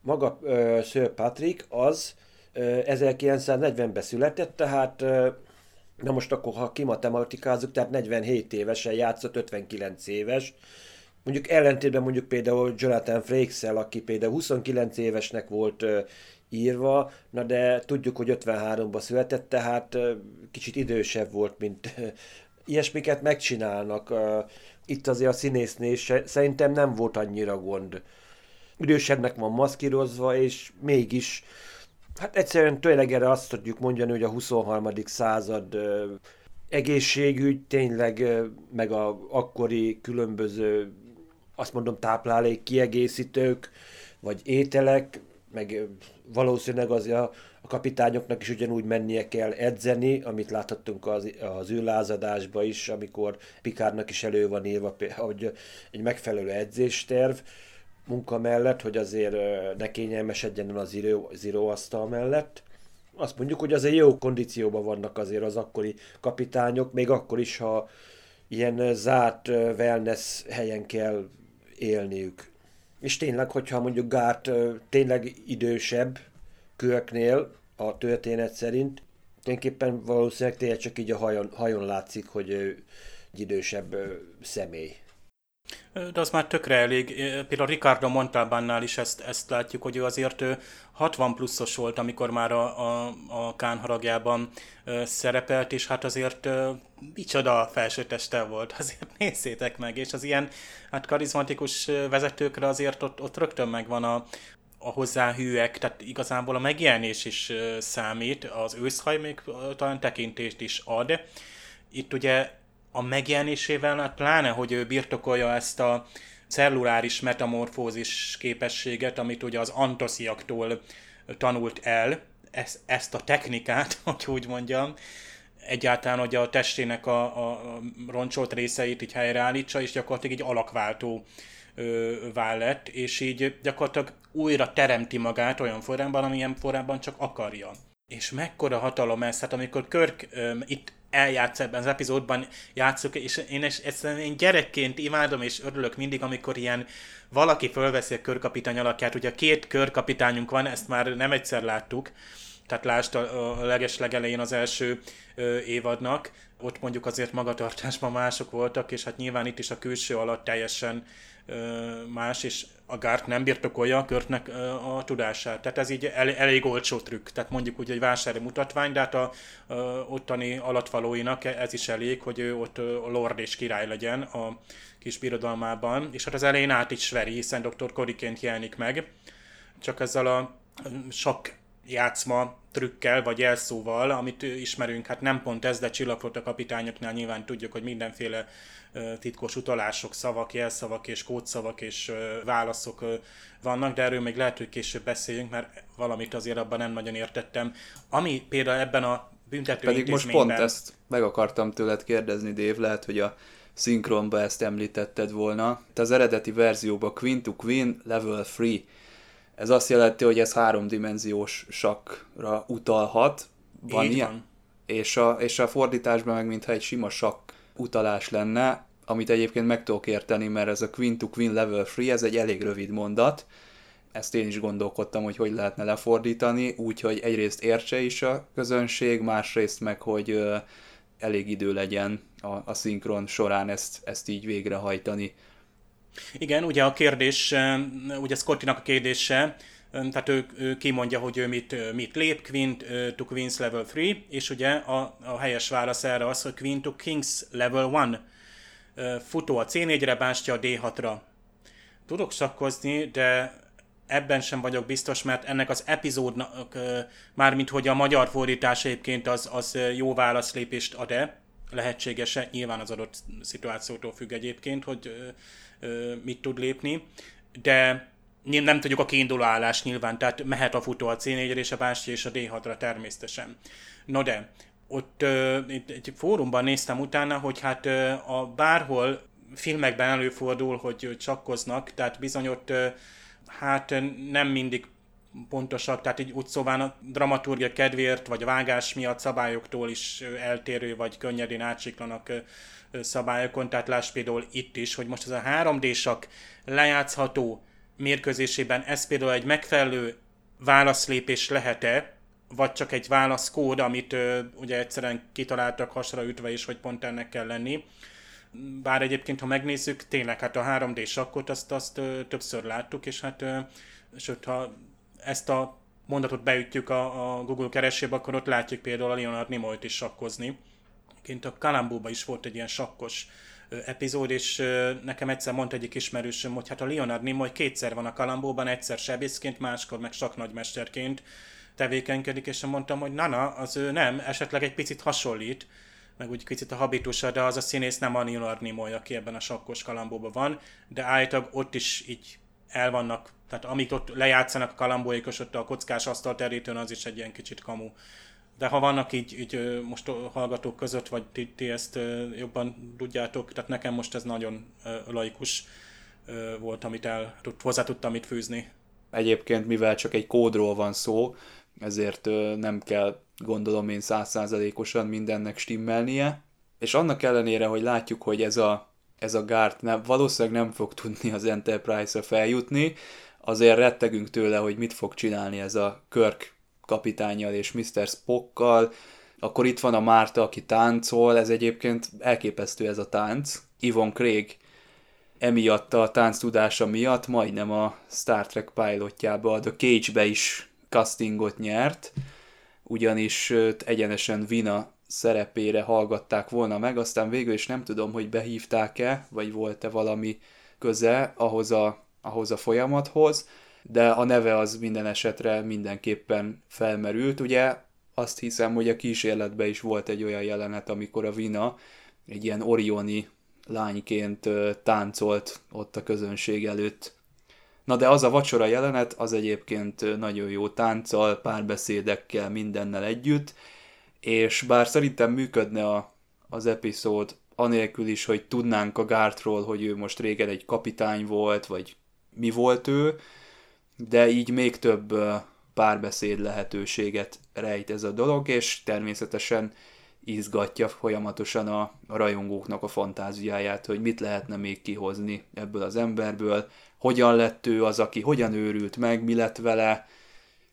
maga uh, Sir Patrick az uh, 1940-ben született, tehát uh, na most akkor, ha kimatematikázzuk, tehát 47 évesen játszott, 59 éves. Mondjuk ellentétben mondjuk például Jonathan frakes aki például 29 évesnek volt uh, írva, na de tudjuk, hogy 53-ban született, tehát kicsit idősebb volt, mint ilyesmiket megcsinálnak. Itt azért a színésznél szerintem nem volt annyira gond idősebbnek van maszkírozva, és mégis, hát egyszerűen tényleg erre azt tudjuk mondani, hogy a 23. század ö, egészségügy tényleg, meg a akkori különböző, azt mondom, táplálék kiegészítők, vagy ételek, meg valószínűleg az a, kapitányoknak is ugyanúgy mennie kell edzeni, amit láthattunk az, az űrlázadásban is, amikor Pikárnak is elő van írva, hogy egy megfelelő edzésterv, munka mellett, hogy azért ne kényelmesedjen az író, az íróasztal mellett. Azt mondjuk, hogy azért jó kondícióban vannak azért az akkori kapitányok, még akkor is, ha ilyen zárt wellness helyen kell élniük. És tényleg, hogyha mondjuk Gárt tényleg idősebb kőknél a történet szerint, tulajdonképpen valószínűleg tényleg csak így a hajon, hajon látszik, hogy egy idősebb személy. De az már tökre elég. Például Ricardo Montalbannál is ezt, ezt látjuk, hogy ő azért 60 pluszos volt, amikor már a, a, a Kán haragjában szerepelt, és hát azért micsoda felsőteste volt, azért nézzétek meg, és az ilyen hát karizmatikus vezetőkre azért ott, ott rögtön megvan a, a hozzáhűek, tehát igazából a megjelenés is számít, az őszhaj még talán tekintést is ad. Itt ugye a megjelenésével, hát pláne, hogy ő birtokolja ezt a celluláris metamorfózis képességet, amit ugye az antosziaktól tanult el, ezt, ezt a technikát, hogy úgy mondjam, egyáltalán, hogy a testének a, a roncsolt részeit így helyreállítsa, és gyakorlatilag egy alakváltó ö, lett, és így gyakorlatilag újra teremti magát olyan formában, amilyen formában csak akarja. És mekkora hatalom ez, hát amikor Körk itt eljátsz ebben az epizódban játszok, és én, ezt én gyerekként imádom, és örülök mindig, amikor ilyen valaki fölveszi a körkapitány alakját. Ugye két körkapitányunk van, ezt már nem egyszer láttuk, tehát lásd a, a leges legelején az első ö, évadnak, ott mondjuk azért magatartásban mások voltak, és hát nyilván itt is a külső alatt teljesen más, és a Gárt nem birtokolja a körtnek a tudását. Tehát ez így el, elég olcsó trükk. Tehát mondjuk úgy egy vásári mutatvány, de hát a, a ottani alatvalóinak ez is elég, hogy ő ott a lord és király legyen a kis birodalmában. És hát az elején át is veri, hiszen dr. Koriként jelenik meg. Csak ezzel a sok játszma trükkel, vagy jelszóval, amit ismerünk, hát nem pont ez, de csillagflotta kapitányoknál nyilván tudjuk, hogy mindenféle titkos utalások, szavak, jelszavak és kódszavak és válaszok vannak, de erről még lehet, hogy később beszéljünk, mert valamit azért abban nem nagyon értettem. Ami például ebben a büntető Pedig most pont ezt meg akartam tőled kérdezni, Dév, lehet, hogy a szinkronba ezt említetted volna. Te az eredeti verzióban Queen to Queen Level 3. Ez azt jelenti, hogy ez háromdimenziós sakra utalhat. Van Így ilyen? van. és a, és a fordításban meg mintha egy sima sakk utalás lenne, amit egyébként meg tudok érteni, mert ez a Queen to Queen Level 3, ez egy elég rövid mondat, ezt én is gondolkodtam, hogy hogy lehetne lefordítani, úgyhogy egyrészt értse is a közönség, másrészt meg, hogy elég idő legyen a, a szinkron során ezt, ezt így végrehajtani. Igen, ugye a kérdés, ugye Scottinak a kérdése, tehát ő, ő kimondja, hogy ő mit, mit lép, Queen to Queen's Level 3, és ugye a, a helyes válasz erre az, hogy Queen to King's Level 1. Futó a C4-re, bástya a D6-ra. Tudok sakkozni, de ebben sem vagyok biztos, mert ennek az epizódnak, mármint hogy a magyar fordítás egyébként az, az jó válaszlépést ad-e, lehetséges-e, nyilván az adott szituációtól függ egyébként, hogy mit tud lépni, de nem tudjuk a kiinduló állás nyilván, tehát mehet a futó a c 4 és a bástya és a D6-ra természetesen. No de, ott egy fórumban néztem utána, hogy hát a bárhol filmekben előfordul, hogy csakkoznak, tehát bizony ott hát nem mindig pontosak, tehát így úgy szóval a dramaturgia kedvéért, vagy a vágás miatt szabályoktól is eltérő, vagy könnyedén átsiklanak szabályokon, tehát láss például itt is, hogy most ez a 3D-sak lejátszható mérkőzésében ez például egy megfelelő válaszlépés lehet-e, vagy csak egy válaszkód, amit ö, ugye egyszerűen kitaláltak hasra ütve is, hogy pont ennek kell lenni. Bár egyébként, ha megnézzük, tényleg hát a 3D sakkot azt, azt ö, többször láttuk, és hát ö, sőt, ha ezt a mondatot beütjük a, a Google keresébe, akkor ott látjuk például a Leonard Nimoyt is sakkozni. Ként a Kalambóban is volt egy ilyen sakkos epizód, és nekem egyszer mondta egyik ismerősöm, hogy hát a Leonard Nimoy kétszer van a Kalambóban, egyszer sebészként, máskor meg saknagymesterként tevékenykedik, és mondtam, hogy na-na, az ő nem, esetleg egy picit hasonlít, meg úgy kicsit a habitusa, de az a színész nem a Leonard Nimoy, aki ebben a sakkos kalambóban van, de állítólag ott is így el vannak, tehát amit ott lejátszanak a kalambóikos, ott a kockás asztalterítőn, az is egy ilyen kicsit kamu de ha vannak így, így most hallgatók között, vagy ti, ti ezt jobban tudjátok, tehát nekem most ez nagyon laikus volt, amit el hozzá tudtam mit fűzni. Egyébként, mivel csak egy kódról van szó, ezért nem kell gondolom én százszázalékosan mindennek stimmelnie, és annak ellenére, hogy látjuk, hogy ez a, ez a gárt nem, valószínűleg nem fog tudni az Enterprise-ra feljutni, azért rettegünk tőle, hogy mit fog csinálni ez a Kirk kapitányjal és Mr. Spockkal, akkor itt van a Márta, aki táncol, ez egyébként elképesztő ez a tánc. Yvonne Craig emiatt a tánc tudása miatt majdnem a Star Trek pilotjába, a Cage-be is castingot nyert, ugyanis egyenesen Vina szerepére hallgatták volna meg, aztán végül is nem tudom, hogy behívták-e, vagy volt-e valami köze ahhoz a, ahhoz a folyamathoz, de a neve az minden esetre mindenképpen felmerült. Ugye azt hiszem, hogy a kísérletben is volt egy olyan jelenet, amikor a Vina egy ilyen orioni lányként táncolt ott a közönség előtt. Na de az a vacsora jelenet, az egyébként nagyon jó tánccal, párbeszédekkel, mindennel együtt, és bár szerintem működne a, az epizód anélkül is, hogy tudnánk a Gártról, hogy ő most régen egy kapitány volt, vagy mi volt ő, de így még több párbeszéd lehetőséget rejt ez a dolog, és természetesen izgatja folyamatosan a, a rajongóknak a fantáziáját, hogy mit lehetne még kihozni ebből az emberből, hogyan lett ő az, aki hogyan őrült meg, mi lett vele,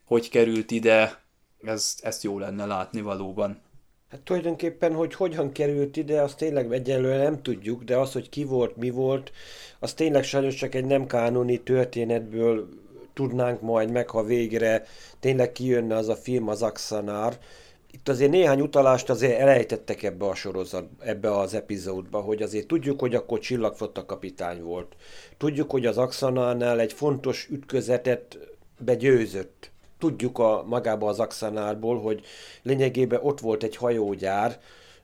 hogy került ide, ez, ezt jó lenne látni valóban. Hát tulajdonképpen, hogy hogyan került ide, azt tényleg egyelőre nem tudjuk, de az, hogy ki volt, mi volt, az tényleg sajnos csak egy nem kánoni történetből tudnánk majd meg, ha végre tényleg kijönne az a film, az Axanár. Itt azért néhány utalást azért elejtettek ebbe a sorozat, ebbe az epizódba, hogy azért tudjuk, hogy akkor csillagfotta kapitány volt. Tudjuk, hogy az Axanárnál egy fontos ütközetet begyőzött. Tudjuk a, magába az Axanárból, hogy lényegében ott volt egy hajógyár,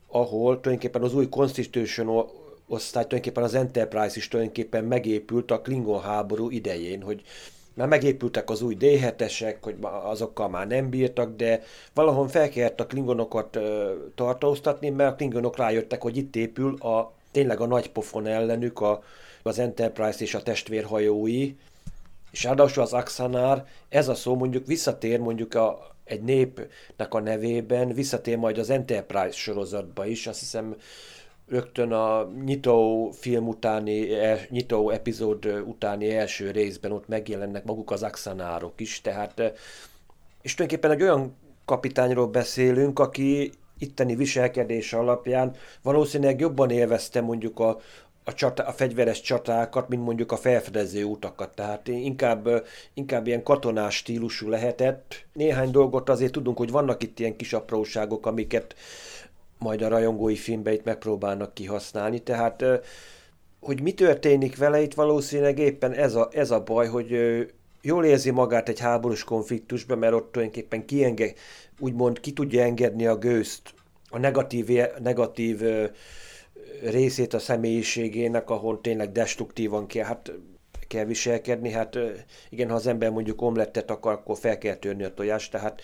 ahol tulajdonképpen az új Constitution osztály, tulajdonképpen az Enterprise is tulajdonképpen megépült a Klingon háború idején, hogy már megépültek az új D7-esek, hogy azokkal már nem bírtak, de valahol fel kellett a klingonokat ö, tartóztatni, mert a klingonok rájöttek, hogy itt épül a tényleg a nagy pofon ellenük a, az Enterprise és a testvérhajói, és ráadásul az Axanár, ez a szó mondjuk visszatér mondjuk a egy népnek a nevében visszatér majd az Enterprise sorozatba is, azt hiszem rögtön a nyitó film utáni, e, nyitó epizód utáni első részben ott megjelennek maguk az axanárok is, tehát és tulajdonképpen egy olyan kapitányról beszélünk, aki itteni viselkedése alapján valószínűleg jobban élvezte mondjuk a, a, csata, a fegyveres csatákat, mint mondjuk a felfedező utakat. Tehát inkább, inkább ilyen katonás stílusú lehetett. Néhány dolgot azért tudunk, hogy vannak itt ilyen kis apróságok, amiket majd a rajongói filmbe itt megpróbálnak kihasználni. Tehát, hogy mi történik vele, itt valószínűleg éppen ez a, ez a baj, hogy jól érzi magát egy háborús konfliktusban, mert ott tulajdonképpen kienge, úgymond ki tudja engedni a gőzt, a negatív, negatív részét a személyiségének, ahol tényleg destruktívan kell, hát kell viselkedni. Hát igen, ha az ember mondjuk omlettet akar, akkor fel kell törni a tojást, tehát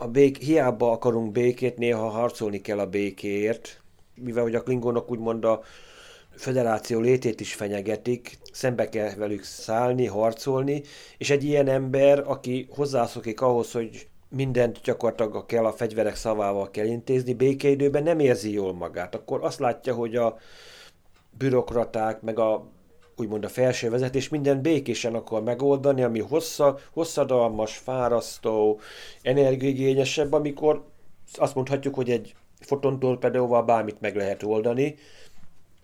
a bék, hiába akarunk békét, néha harcolni kell a békéért, mivel hogy a klingonok úgymond a federáció létét is fenyegetik, szembe kell velük szállni, harcolni, és egy ilyen ember, aki hozzászokik ahhoz, hogy mindent gyakorlatilag kell a fegyverek szavával kell intézni, békeidőben nem érzi jól magát. Akkor azt látja, hogy a bürokraták, meg a úgymond a felső vezetés minden békésen akar megoldani, ami hossza, hosszadalmas, fárasztó, energiigényesebb, amikor azt mondhatjuk, hogy egy fotontorpedóval bármit meg lehet oldani.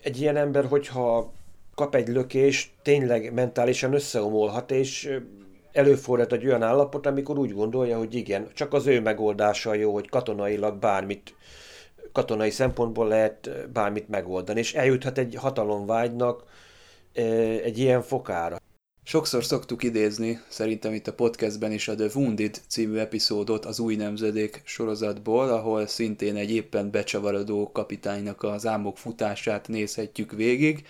Egy ilyen ember, hogyha kap egy lökést, tényleg mentálisan összeomolhat, és előfordult egy olyan állapot, amikor úgy gondolja, hogy igen, csak az ő megoldása jó, hogy katonailag bármit, katonai szempontból lehet bármit megoldani, és eljuthat egy hatalomvágynak egy ilyen fokára. Sokszor szoktuk idézni, szerintem itt a podcastben is a The Wounded című epizódot az új nemzedék sorozatból, ahol szintén egy éppen becsavarodó kapitánynak az álmok futását nézhetjük végig,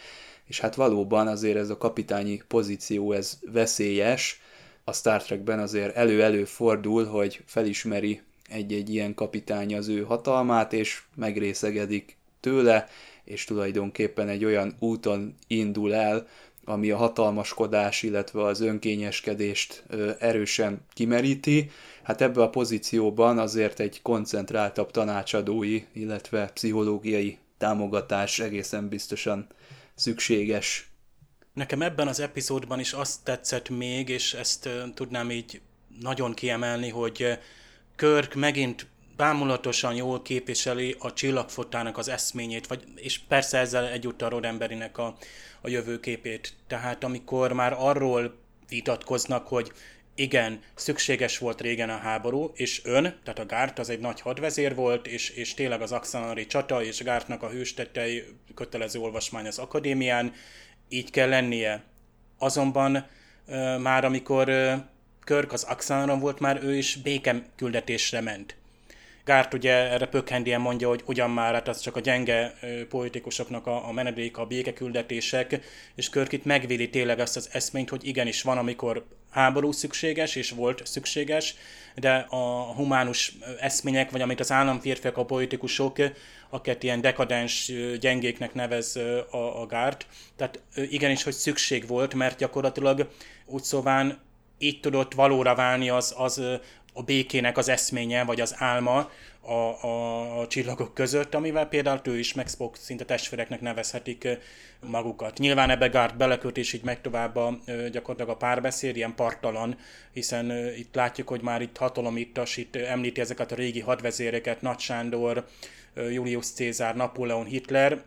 és hát valóban azért ez a kapitányi pozíció, ez veszélyes, a Star Trekben azért elő-elő fordul, hogy felismeri egy-egy ilyen kapitány az ő hatalmát, és megrészegedik tőle, és tulajdonképpen egy olyan úton indul el, ami a hatalmaskodás, illetve az önkényeskedést erősen kimeríti. Hát ebbe a pozícióban azért egy koncentráltabb tanácsadói, illetve pszichológiai támogatás egészen biztosan szükséges Nekem ebben az epizódban is azt tetszett még, és ezt tudnám így nagyon kiemelni, hogy Körk megint bámulatosan jól képviseli a csillagfotának az eszményét, vagy, és persze ezzel egyúttal Rodemberinek a, a jövőképét. Tehát amikor már arról vitatkoznak, hogy igen, szükséges volt régen a háború, és ön, tehát a Gárt az egy nagy hadvezér volt, és, és tényleg az Axanari csata és Gártnak a hőstettei kötelező olvasmány az akadémián, így kell lennie. Azonban már amikor Körk az Axanaron volt, már ő is békem küldetésre ment. Gárt ugye erre pökhendien mondja, hogy ugyan már hát az csak a gyenge politikusoknak a, a menedék, a békeküldetések, és Körk itt megvédi tényleg azt az eszményt, hogy igenis van, amikor háború szükséges, és volt szükséges, de a humánus eszmények, vagy amit az államférfiak, a politikusok, akiket ilyen dekadens gyengéknek nevez a, a Gárt, tehát igenis, hogy szükség volt, mert gyakorlatilag úgy szóván így tudott valóra válni az, az a békének az eszménye, vagy az álma a, a, a csillagok között, amivel például ő is, meg Spock szinte testvéreknek nevezhetik magukat. Nyilván ebbe Gárt beleköt, és így megy tovább a, gyakorlatilag a párbeszéd, ilyen partalan, hiszen itt látjuk, hogy már itt hatalomítas, itt említi ezeket a régi hadvezéreket, Nagy Sándor, Julius Cézár, Napóleon, Hitler,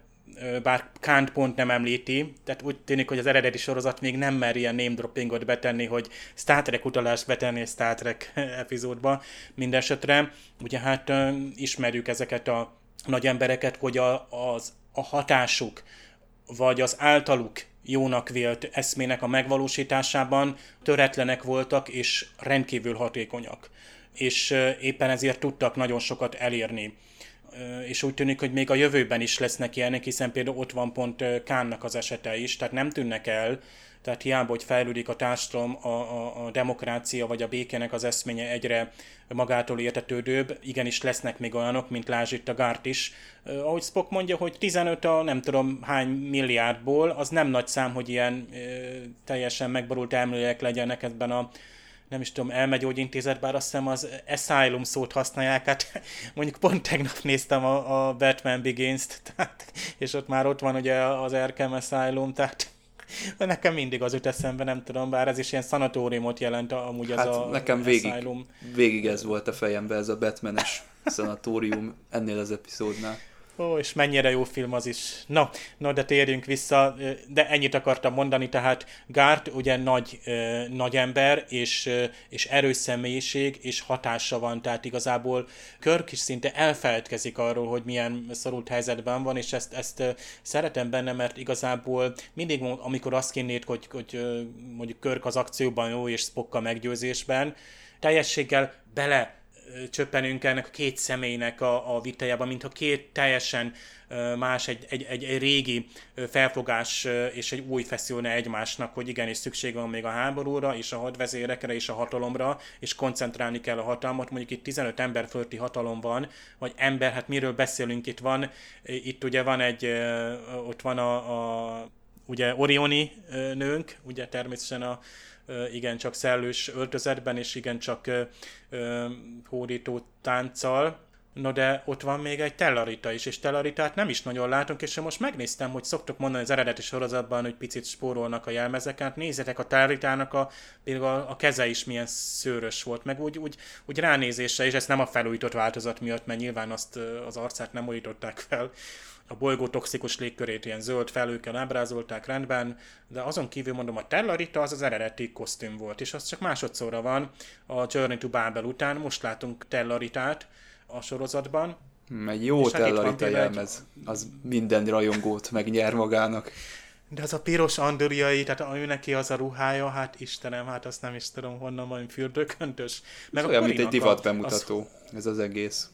bár Kant pont nem említi, tehát úgy tűnik, hogy az eredeti sorozat még nem mer ilyen name droppingot betenni, hogy Star Trek utalást betenni Star Trek epizódba. Mindenesetre, ugye hát ismerjük ezeket a nagy embereket, hogy a, az, a hatásuk, vagy az általuk jónak vélt eszmének a megvalósításában töretlenek voltak és rendkívül hatékonyak. És éppen ezért tudtak nagyon sokat elérni és úgy tűnik, hogy még a jövőben is lesznek ilyenek, hiszen például ott van pont Kánnak az esete is, tehát nem tűnnek el, tehát hiába, hogy fejlődik a társadalom, a, a, a demokrácia vagy a békének az eszménye egyre magától értetődőbb, igenis lesznek még olyanok, mint lásd itt a Gárt is. Ahogy Spock mondja, hogy 15 a nem tudom hány milliárdból, az nem nagy szám, hogy ilyen teljesen megborult elmélyek legyenek ebben a nem is tudom, elmegyógyintézet, bár azt hiszem az asylum szót használják, hát mondjuk pont tegnap néztem a, a Batman Begins-t, tehát, és ott már ott van ugye az Arkham Asylum, tehát nekem mindig az jut eszembe, nem tudom, bár ez is ilyen szanatóriumot jelent amúgy hát az a nekem végig, Asylum. végig ez volt a fejembe, ez a Batmanes szanatórium ennél az epizódnál. Ó, és mennyire jó film az is. Na, no, de térjünk vissza, de ennyit akartam mondani, tehát Gárt ugye nagy, nagy ember, és, és erős személyiség, és hatása van, tehát igazából Körk is szinte elfeledkezik arról, hogy milyen szorult helyzetben van, és ezt, ezt szeretem benne, mert igazából mindig, amikor azt kínét, hogy, hogy mondjuk Körk az akcióban jó, és Spock a meggyőzésben, teljességgel bele csöppenünk ennek a két személynek a, a vitájában, mintha két teljesen más, egy, egy, egy, egy régi felfogás és egy új feszülne egymásnak, hogy igenis szükség van még a háborúra, és a hadvezérekre, és a hatalomra, és koncentrálni kell a hatalmat. Mondjuk itt 15 ember fölti hatalom van, vagy ember, hát miről beszélünk, itt van, itt ugye van egy, ott van a, a ugye Orioni nőnk, ugye természetesen a igen csak szellős öltözetben, és igen csak hódító tánccal, No de ott van még egy Tellarita is, és Tellaritát nem is nagyon látunk, és most megnéztem, hogy szoktuk mondani az eredeti sorozatban, hogy picit spórolnak a jelmezeken, hát nézzetek a Tellaritának a, a, a keze is milyen szőrös volt, meg úgy, úgy, úgy ránézésre, és ez nem a felújított változat miatt, mert nyilván azt az arcát nem újították fel, a bolygó toxikus légkörét ilyen zöld felőkkel ábrázolták rendben, de azon kívül mondom, a Tellarita az az eredeti kosztüm volt, és az csak másodszorra van a Journey to Babel után, most látunk Tellaritát a sorozatban. Egy jó hát Tellarita jelmez, az minden rajongót megnyer magának. De az a piros andoriai, tehát ő neki az a ruhája, hát Istenem, hát azt nem is tudom honnan van fürdőköntös. Meg olyan, mint egy divat bemutató, az... ez az egész.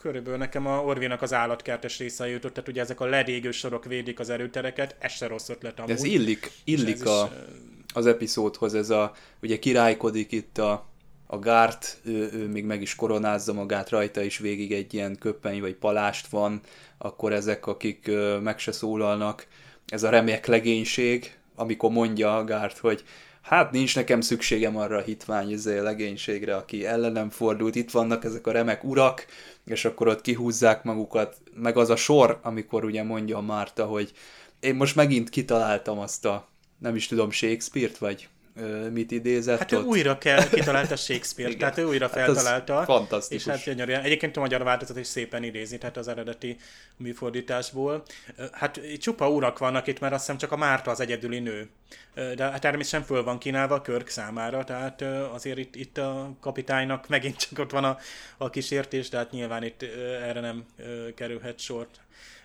Körülbelül nekem a Orvinak az állatkertes része jutott, tehát ugye ezek a ledégő sorok védik az erőtereket, ez se rossz ötlet amúgy. Ez illik, illik a, is, az epizódhoz, ez a, ugye királykodik itt a, a Gárt, ő, ő még meg is koronázza magát, rajta is végig egy ilyen köppeny vagy palást van, akkor ezek, akik meg se szólalnak, ez a remek legénység, amikor mondja a Gárt, hogy hát nincs nekem szükségem arra a hitvány izé, legénységre, aki ellenem fordult, itt vannak ezek a remek urak, és akkor ott kihúzzák magukat, meg az a sor, amikor ugye mondja a Márta, hogy én most megint kitaláltam azt a, nem is tudom, Shakespeare-t, vagy mit idézett Hát ott. ő újra kell, kitalálta Shakespeare, tehát ő újra feltalálta. Hát fantasztikus. És hát gyönyörűen. Egyébként a magyar változat is szépen idézi, tehát az eredeti műfordításból. Hát csupa urak vannak itt, mert azt hiszem csak a Márta az egyedüli nő. De hát természetesen föl van kínálva a Körk számára, tehát azért itt, itt a kapitánynak megint csak ott van a, a kísértés, de hát nyilván itt erre nem kerülhet sort.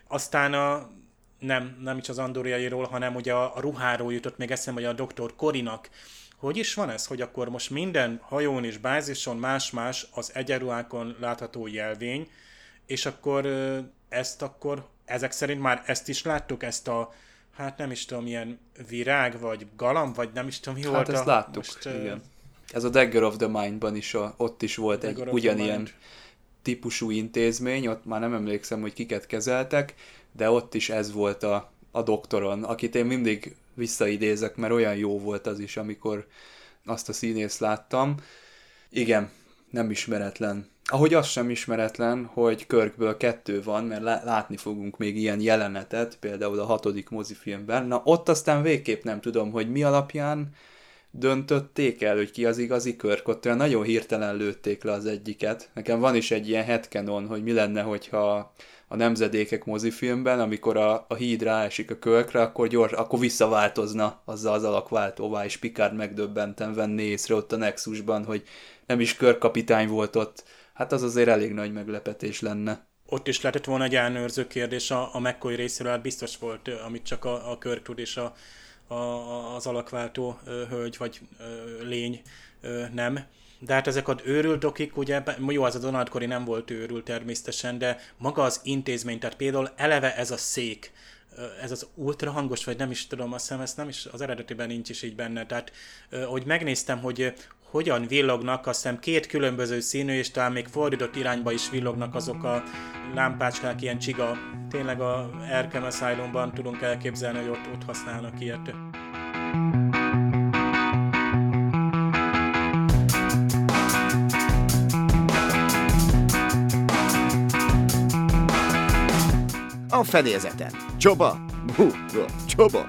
Aztán a nem, nem is az andoriairól, hanem ugye a, a ruháról jutott még eszembe, hogy a doktor Korinak hogy is van ez, hogy akkor most minden hajón és bázison más-más az egyenruhákon látható jelvény, és akkor ezt akkor, ezek szerint már ezt is láttuk, ezt a, hát nem is tudom, ilyen virág, vagy galam, vagy nem is tudom, mi hát volt ezt a, láttuk, most, igen. Ez a Dagger of the Mind-ban is a, ott is volt Dagger egy ugyanilyen típusú intézmény, ott már nem emlékszem, hogy kiket kezeltek, de ott is ez volt a, a doktoron, akit én mindig visszaidézek, mert olyan jó volt az is, amikor azt a színészt láttam. Igen, nem ismeretlen. Ahogy az sem ismeretlen, hogy Körkből kettő van, mert látni fogunk még ilyen jelenetet, például a hatodik mozifilmben. Na ott aztán végképp nem tudom, hogy mi alapján döntötték el, hogy ki az igazi Körk. Ott olyan nagyon hirtelen lőtték le az egyiket. Nekem van is egy ilyen headcanon, hogy mi lenne, hogyha a nemzedékek mozifilmben, amikor a, a híd ráesik a kölkre, akkor gyors, akkor visszaváltozna azzal az alakváltóvá, és Picard megdöbbenten venné észre ott a Nexusban, hogy nem is körkapitány volt ott. Hát az azért elég nagy meglepetés lenne. Ott is lehetett volna egy elnőrző kérdés a, a McCoy részéről, hát biztos volt, amit csak a, a Körk tud, és a, a, az alakváltó hölgy vagy lény nem de hát ezek az őrült dokik, ugye, jó, az a Donald Corey nem volt őrült természetesen, de maga az intézmény, tehát például eleve ez a szék, ez az ultra hangos, vagy nem is tudom, azt hiszem, ez nem is, az eredetiben nincs is így benne. Tehát, hogy megnéztem, hogy hogyan villognak, azt hiszem két különböző színű, és talán még fordított irányba is villognak azok a lámpácskák, ilyen csiga. Tényleg a Arkham asylum tudunk elképzelni, hogy ott, ott használnak ilyet. A fedélzeten. Csoba! Hú, csoba!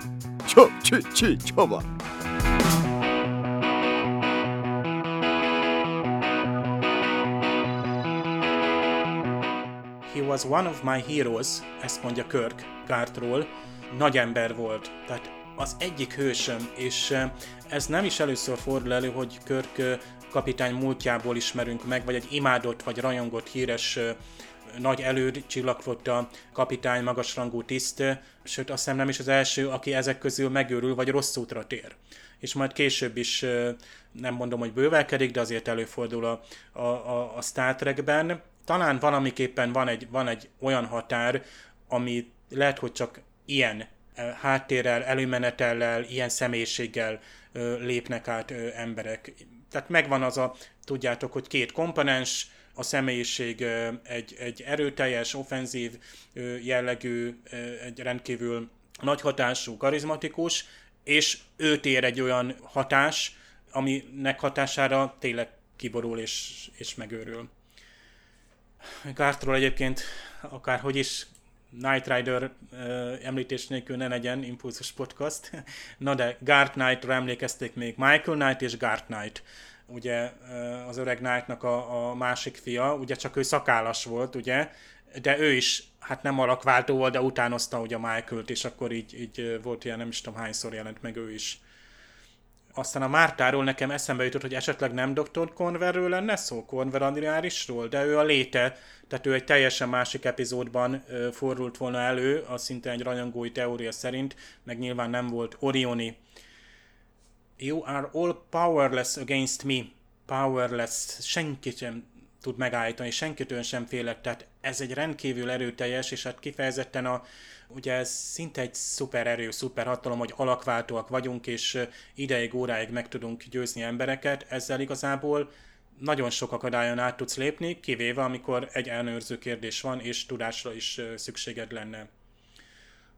Csob, csi, csoba! Was one of my heroes, ezt mondja Kirk Gartról. Nagy ember volt, tehát az egyik hősöm, és ez nem is először fordul elő, hogy Kirk kapitány múltjából ismerünk meg, vagy egy imádott vagy rajongott híres nagy előd csillagflotta kapitány, magasrangú tiszt, sőt azt hiszem nem is az első, aki ezek közül megőrül, vagy rossz útra tér. És majd később is, nem mondom, hogy bővelkedik, de azért előfordul a, a, a, a Star Trekben. Talán valamiképpen van egy, van egy olyan határ, ami lehet, hogy csak ilyen háttérrel, előmenetellel, ilyen személyiséggel lépnek át emberek. Tehát megvan az a, tudjátok, hogy két komponens, a személyiség egy, egy erőteljes, offenzív jellegű, egy rendkívül nagy hatású, karizmatikus, és őt ér egy olyan hatás, aminek hatására tényleg kiborul és, és megőrül. Gártról egyébként akárhogy is Night Rider uh, említés nélkül ne legyen Impulzus Podcast. Na de Gart Knight-ra emlékezték még Michael Knight és Gart Knight ugye az öreg Knightnak a, a másik fia, ugye csak ő szakállas volt, ugye, de ő is hát nem alakváltó volt, de utánozta ugye Michael-t, és akkor így, így volt ilyen, nem is tudom hányszor jelent meg ő is. Aztán a Mártáról nekem eszembe jutott, hogy esetleg nem Dr. Converről lenne szó, Conver Adriárisról, de ő a léte, tehát ő egy teljesen másik epizódban ö, fordult volna elő, az szinte egy rajongói teória szerint, meg nyilván nem volt Orioni You are all powerless against me. Powerless. Senki sem tud megállítani, senkitől sem félek. Tehát ez egy rendkívül erőteljes, és hát kifejezetten a, ugye ez szinte egy szuper erő, szuper hatalom, hogy alakváltóak vagyunk, és ideig, óráig meg tudunk győzni embereket. Ezzel igazából nagyon sok akadályon át tudsz lépni, kivéve amikor egy elnőrző kérdés van, és tudásra is szükséged lenne.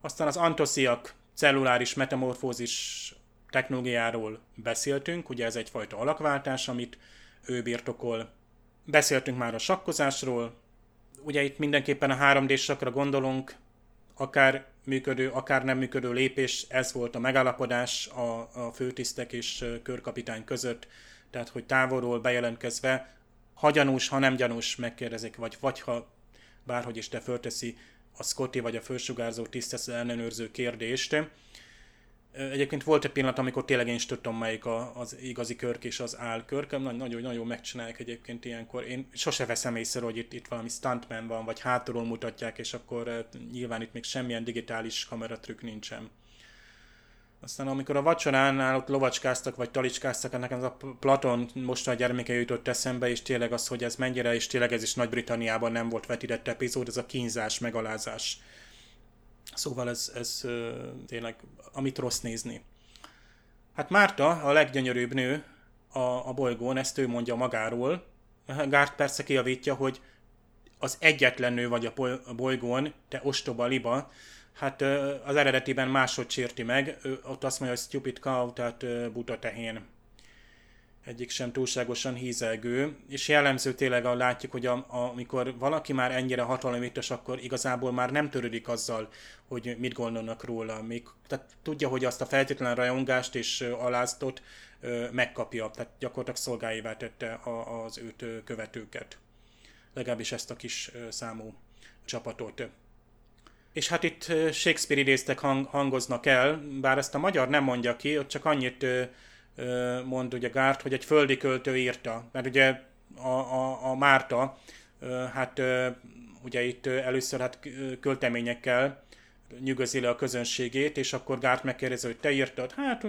Aztán az antosziak, celluláris metamorfózis technológiáról beszéltünk, ugye ez egyfajta alakváltás, amit ő birtokol. Beszéltünk már a sakkozásról, ugye itt mindenképpen a 3D sakra gondolunk, akár működő, akár nem működő lépés, ez volt a megállapodás a, a főtisztek és körkapitány között, tehát hogy távolról bejelentkezve, ha gyanús, ha nem gyanús, megkérdezik, vagy, vagy ha bárhogy is te fölteszi a Scotty vagy a fősugárzó tiszt ellenőrző kérdést, Egyébként volt egy pillanat, amikor tényleg én is tudtam, melyik a, az igazi körk és az álkörk. Nagyon, nagyon megcsinálják egyébként ilyenkor. Én sose veszem észre, hogy itt, itt valami stuntman van, vagy hátulról mutatják, és akkor nyilván itt még semmilyen digitális kameratrükk nincsen. Aztán amikor a vacsoránál ott lovacskáztak, vagy talicskáztak, nekem ez a Platon most a gyermeke jutott eszembe, és tényleg az, hogy ez mennyire, és tényleg ez is Nagy-Britanniában nem volt vetített epizód, ez a kínzás, megalázás Szóval ez, ez tényleg, amit rossz nézni. Hát Márta, a leggyönyörűbb nő a, a bolygón, ezt ő mondja magáról. Gárt persze kiavítja, hogy az egyetlen nő vagy a bolygón, te ostoba liba, hát az eredetiben máshogy sérti meg, ott azt mondja, hogy stupid cow, tehát buta tehén egyik sem túlságosan hízelgő, és jellemző tényleg, a látjuk, hogy a, a, amikor valaki már ennyire hatalomítos, akkor igazából már nem törődik azzal, hogy mit gondolnak róla. Még, tehát tudja, hogy azt a feltétlen rajongást és aláztot megkapja, tehát gyakorlatilag szolgáivá tette a, az őt követőket. Legalábbis ezt a kis számú csapatot. És hát itt Shakespeare idéztek hang, hangoznak el, bár ezt a magyar nem mondja ki, ott csak annyit mond ugye Gárt, hogy egy földi költő írta, mert ugye a, a, a Márta, hát ugye itt először hát költeményekkel nyugozi le a közönségét, és akkor Gárt megkérdezi, hogy te írtad? Hát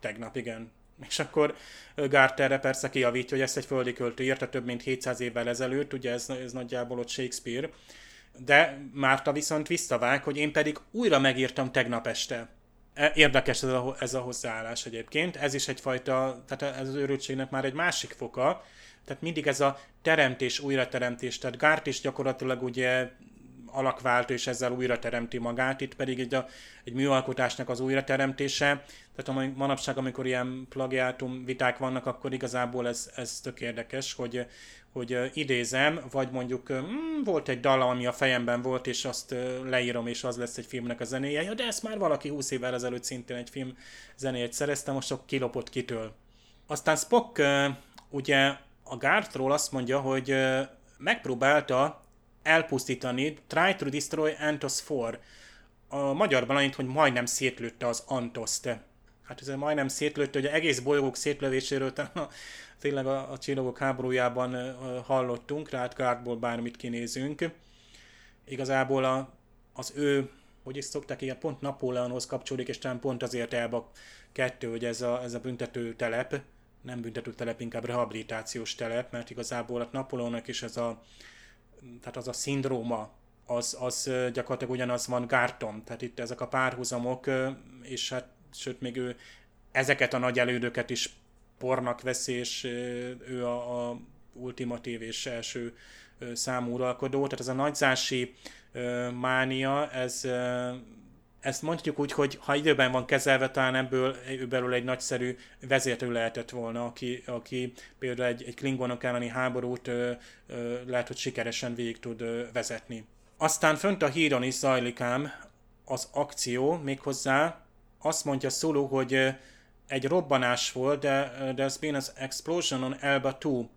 tegnap, igen. És akkor Gárt erre persze kiavítja, hogy ezt egy földi költő írta több mint 700 évvel ezelőtt, ugye ez, ez nagyjából ott Shakespeare. De Márta viszont visszavág, hogy én pedig újra megírtam tegnap este. E, érdekes ez a, ez a hozzáállás egyébként. Ez is egyfajta, tehát ez az őrültségnek már egy másik foka. Tehát mindig ez a teremtés, újrateremtés. Tehát Gárt is gyakorlatilag ugye alakváltó, és ezzel újra teremti magát. Itt pedig egy, a, egy műalkotásnak az újrateremtése. Tehát a manapság, amikor ilyen plagiátum viták vannak, akkor igazából ez, ez tök érdekes, hogy, hogy idézem, vagy mondjuk mm, volt egy dal, ami a fejemben volt, és azt leírom, és az lesz egy filmnek a zenéje. Ja, de ezt már valaki 20 évvel ezelőtt szintén egy film zenéjét szerezte, most sok kilopott kitől. Aztán Spock ugye a Gártról azt mondja, hogy megpróbálta elpusztítani Try to destroy Antos 4. A magyarban annyit, hogy majdnem szétlőtte az Antoszt. Hát ez majdnem szétlőtte, hogy egész bolygók szétlevéséről tényleg a, a csillagok háborújában hallottunk, Gártból bármit kinézünk. Igazából a, az ő, hogy is szokták, igen, pont Napóleonhoz kapcsolódik, és talán pont azért elba kettő, hogy ez a, ez a büntető telep, nem büntető telep, inkább rehabilitációs telep, mert igazából a Napóleonnak is ez a, tehát az a szindróma, az, az gyakorlatilag ugyanaz van Gárton, tehát itt ezek a párhuzamok, és hát sőt még ő ezeket a nagy elődöket is pornak veszi, és ő a, a ultimatív és első számú uralkodó. Tehát ez a nagyzási mánia, ez ezt mondjuk úgy, hogy ha időben van kezelve, talán ebből belül egy nagyszerű vezértő lehetett volna, aki, aki például egy, egy Klingonok elleni háborút ö, ö, lehet, hogy sikeresen végig tud ö, vezetni. Aztán fönt a híron is zajlik ám az akció, méghozzá azt mondja Szulu, hogy egy robbanás volt, de there's been an explosion on Elba 2.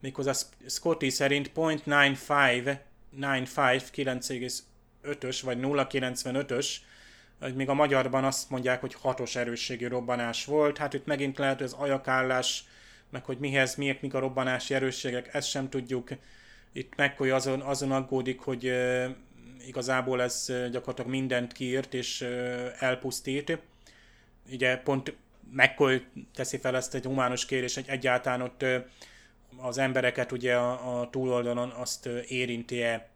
Méghozzá Scotty szerint 0.95 9,5-ös vagy 0,95-ös, hogy még a magyarban azt mondják, hogy hatos erősségű robbanás volt. Hát itt megint lehet, hogy az ajakállás, meg hogy mihez, miért, mik a robbanási erősségek, ezt sem tudjuk. Itt McCoy azon, azon aggódik, hogy uh, igazából ez gyakorlatilag mindent kiírt és uh, elpusztít. Ugye pont McCoy teszi fel ezt egy humánus kérés, hogy egyáltalán ott az embereket ugye a, a túloldalon azt érinti-e.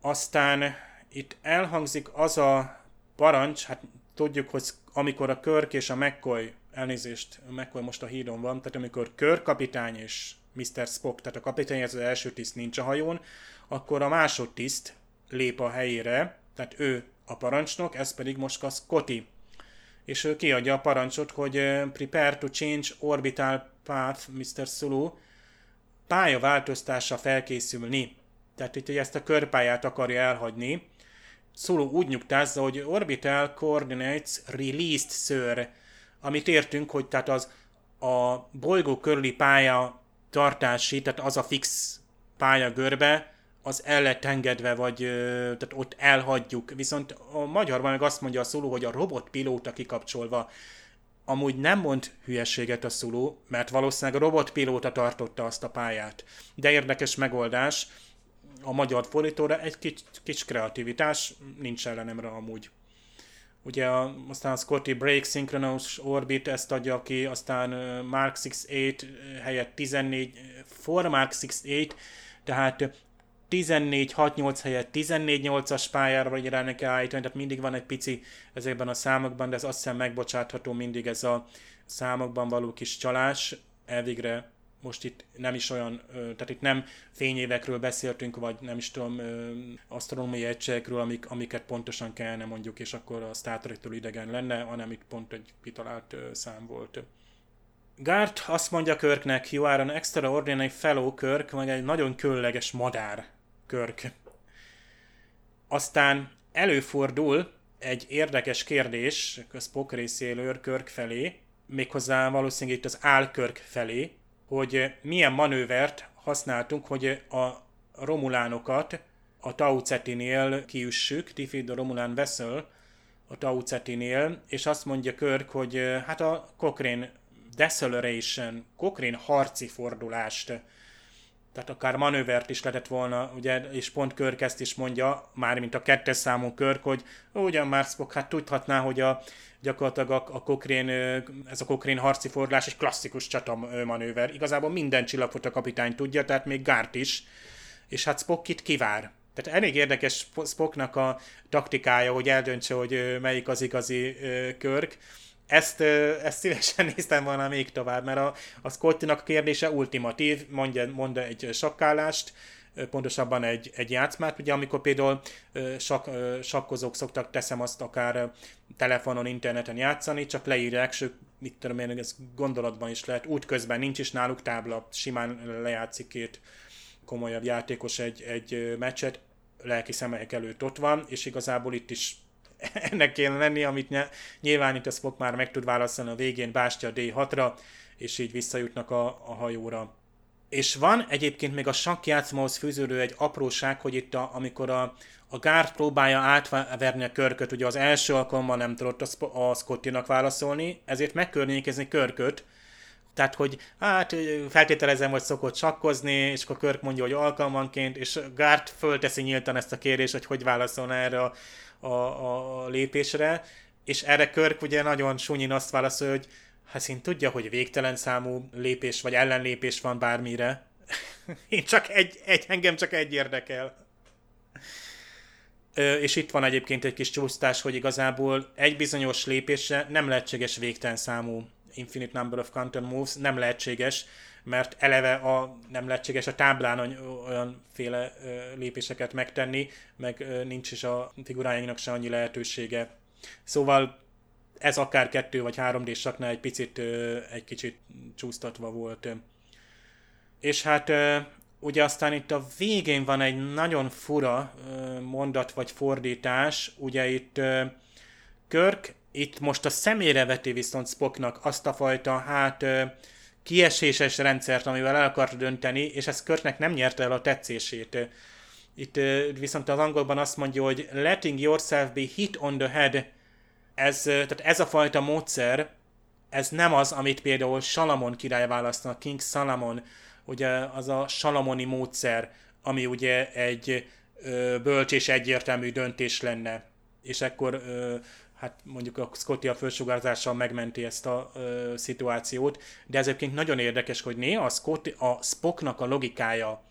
Aztán itt elhangzik az a parancs, hát tudjuk, hogy amikor a Körk és a McCoy, elnézést, a McCoy most a hídon van, tehát amikor Körk kapitány és Mr. Spock, tehát a kapitány ez az első tiszt nincs a hajón, akkor a másodtiszt lép a helyére, tehát ő a parancsnok, ez pedig most a Scotty. És ő kiadja a parancsot, hogy prepare to change orbital path, Mr. Sulu, pályaváltoztásra felkészülni. Tehát itt hogy ezt a körpályát akarja elhagyni, szóló úgy nyugtázza, hogy orbital coordinates released sir, amit értünk, hogy tehát az a bolygó körüli pálya tartási, tehát az a fix pálya görbe, az el lett vagy tehát ott elhagyjuk. Viszont a magyarban meg azt mondja a szóló, hogy a robotpilóta kikapcsolva. Amúgy nem mond hülyeséget a szóló, mert valószínűleg a robotpilóta tartotta azt a pályát. De érdekes megoldás a magyar fordítóra egy kis, kis kreativitás, nincs ellenemre amúgy. Ugye a, aztán a Scotty Break Synchronous Orbit ezt adja ki, aztán Mark 68 helyett 14, for Mark 68, tehát 14-6-8 helyett 14-8-as pályára vagy irányra kell állítani, tehát mindig van egy pici ezekben a számokban, de ez azt hiszem megbocsátható mindig ez a számokban való kis csalás. Elvégre most itt nem is olyan, tehát itt nem fényévekről beszéltünk, vagy nem is tudom, asztronómiai egységekről, amik, amiket pontosan kellene mondjuk, és akkor a Star idegen lenne, hanem itt pont egy kitalált szám volt. Gart azt mondja Körknek, you are an extraordinary fellow Körk, vagy egy nagyon különleges madár Körk. Aztán előfordul egy érdekes kérdés Spock részéről Körk felé, méghozzá valószínűleg itt az álkörk felé, hogy milyen manővert használtunk, hogy a romulánokat a Tau Cetinél kiüssük, Defeat a Romulán Vessel a Tau Cetinél, és azt mondja Körk, hogy hát a Cochrane Deceleration, Cochrane harci fordulást tehát akár manővert is lehetett volna, ugye, és pont Körk ezt is mondja, mármint a kettes számú Körk, hogy ugyan már Spock, hát tudhatná, hogy a, gyakorlatilag a, a Kokrén, ez a Kokrén harci fordulás egy klasszikus csata manőver. Igazából minden csillagfota kapitány tudja, tehát még Gárt is, és hát Spock itt kivár. Tehát elég érdekes Spocknak a taktikája, hogy eldöntse, hogy melyik az igazi Körk ezt, ezt szívesen néztem volna még tovább, mert a, a Scottinak kérdése ultimatív, mondja, mondja egy sakkálást, pontosabban egy, egy játszmát, ugye amikor például sak, sakkozók szoktak, teszem azt akár telefonon, interneten játszani, csak leírják, sőt, mit tudom én, ez gondolatban is lehet, útközben nincs is náluk tábla, simán lejátszik két komolyabb játékos egy, egy meccset, lelki szemek előtt ott van, és igazából itt is ennek kéne lenni, amit nyilván itt a Spock már meg tud válaszolni a végén, bástya D6-ra, és így visszajutnak a, a hajóra. És van egyébként még a sakkjátszmához fűződő egy apróság, hogy itt a, amikor a, a Gárd próbálja átverni a körköt, ugye az első alkalommal nem tudott a, a Scottinak válaszolni, ezért megkörnyékezni körköt, tehát, hogy hát feltételezem, hogy szokott sakkozni, és akkor Körk mondja, hogy alkalmanként, és Gárt fölteszi nyíltan ezt a kérdést, hogy hogy válaszolna erre a, a, a lépésre, és erre Körk ugye nagyon sunyin azt válaszol, hogy hát szint tudja, hogy végtelen számú lépés vagy ellenlépés van bármire. Én csak egy, egy, engem csak egy érdekel. És itt van egyébként egy kis csúsztás, hogy igazából egy bizonyos lépésre nem lehetséges végtelen számú infinite number of counter moves, nem lehetséges, mert eleve a, nem lehetséges a táblán olyanféle lépéseket megtenni, meg nincs is a figuráinknak se annyi lehetősége. Szóval ez akár kettő vagy három d saknál egy picit, egy kicsit csúsztatva volt. És hát ugye aztán itt a végén van egy nagyon fura mondat vagy fordítás, ugye itt Körk itt most a személyre veti viszont Spocknak azt a fajta, hát kieséses rendszert, amivel el akart dönteni, és ez Körknek nem nyerte el a tetszését. Itt viszont az angolban azt mondja, hogy letting yourself be hit on the head, ez, tehát ez a fajta módszer, ez nem az, amit például Salamon király választanak, King Salamon, ugye az a salamoni módszer, ami ugye egy ö, bölcs és egyértelmű döntés lenne. És akkor ö, hát mondjuk a Scotty a fölsugárzással megmenti ezt a ö, szituációt, de ez egyébként nagyon érdekes, hogy néha a, Scotty, a Spocknak a logikája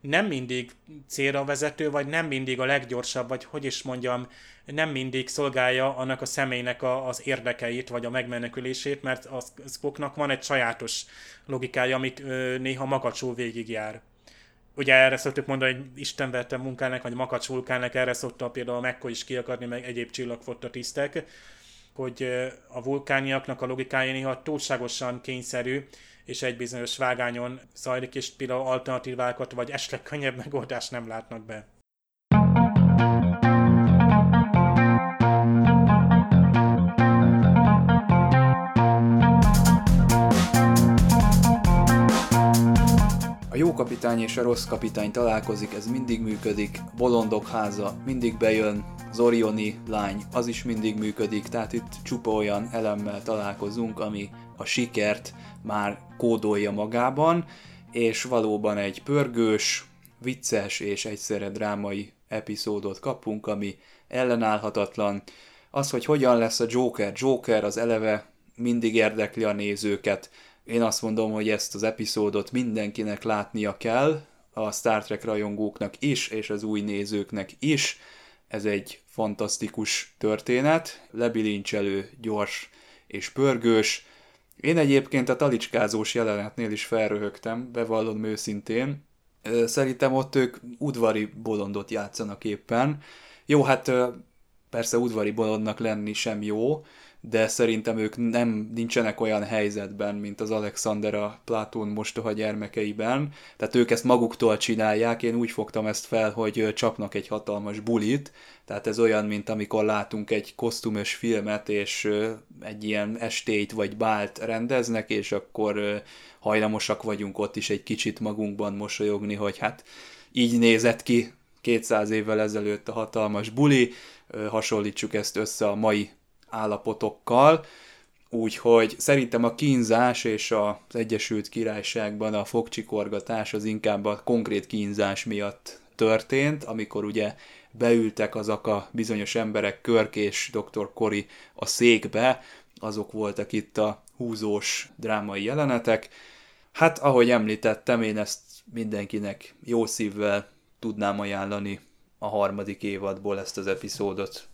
nem mindig célra vezető, vagy nem mindig a leggyorsabb, vagy hogy is mondjam, nem mindig szolgálja annak a személynek a, az érdekeit, vagy a megmenekülését, mert a Spocknak van egy sajátos logikája, amit ö, néha makacsul végigjár ugye erre szoktuk mondani, hogy Isten verte munkának, vagy makacs vulkának, erre szokta például a Mekko is kiakadni, meg egyéb csillagfotta hogy a vulkániaknak a logikája néha túlságosan kényszerű, és egy bizonyos vágányon zajlik, és például alternatívákat, vagy esetleg könnyebb megoldást nem látnak be. Jó kapitány és a rossz kapitány találkozik, ez mindig működik, bolondok háza mindig bejön, az Orioni lány, az is mindig működik, tehát itt csupa olyan elemmel találkozunk, ami a sikert már kódolja magában, és valóban egy pörgős, vicces és egyszerre drámai epizódot kapunk, ami ellenállhatatlan. Az, hogy hogyan lesz a Joker, Joker az eleve mindig érdekli a nézőket, én azt mondom, hogy ezt az epizódot mindenkinek látnia kell, a Star Trek rajongóknak is, és az új nézőknek is. Ez egy fantasztikus történet, lebilincselő, gyors és pörgős. Én egyébként a talicskázós jelenetnél is felröhögtem, bevallom őszintén. Szerintem ott ők udvari bolondot játszanak éppen. Jó, hát persze udvari bolondnak lenni sem jó, de szerintem ők nem nincsenek olyan helyzetben, mint az Alexander a Platón mostoha gyermekeiben, tehát ők ezt maguktól csinálják, én úgy fogtam ezt fel, hogy csapnak egy hatalmas bulit, tehát ez olyan, mint amikor látunk egy kosztümös filmet, és egy ilyen estét vagy bált rendeznek, és akkor hajlamosak vagyunk ott is egy kicsit magunkban mosolyogni, hogy hát így nézett ki 200 évvel ezelőtt a hatalmas buli, hasonlítsuk ezt össze a mai állapotokkal, úgyhogy szerintem a kínzás és az Egyesült Királyságban a fogcsikorgatás az inkább a konkrét kínzás miatt történt, amikor ugye beültek azok a bizonyos emberek, Körk és dr. Kori a székbe, azok voltak itt a húzós drámai jelenetek. Hát, ahogy említettem, én ezt mindenkinek jó szívvel tudnám ajánlani a harmadik évadból ezt az epizódot.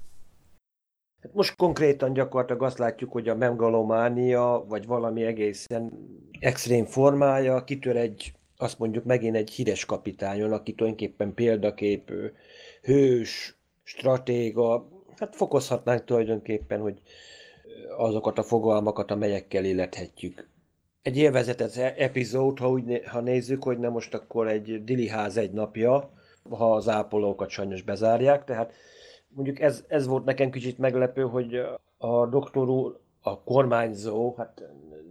Hát most konkrétan gyakorlatilag azt látjuk, hogy a megalománia, vagy valami egészen extrém formája kitör egy azt mondjuk megint egy híres kapitányon, aki tulajdonképpen példaképő, hős, stratéga, hát fokozhatnánk tulajdonképpen, hogy azokat a fogalmakat, amelyekkel illethetjük. Egy élvezetes e- epizód, ha, úgy, ha nézzük, hogy nem most akkor egy Dili ház egy napja, ha az ápolókat sajnos bezárják, tehát mondjuk ez, ez volt nekem kicsit meglepő, hogy a doktor úr, a kormányzó, hát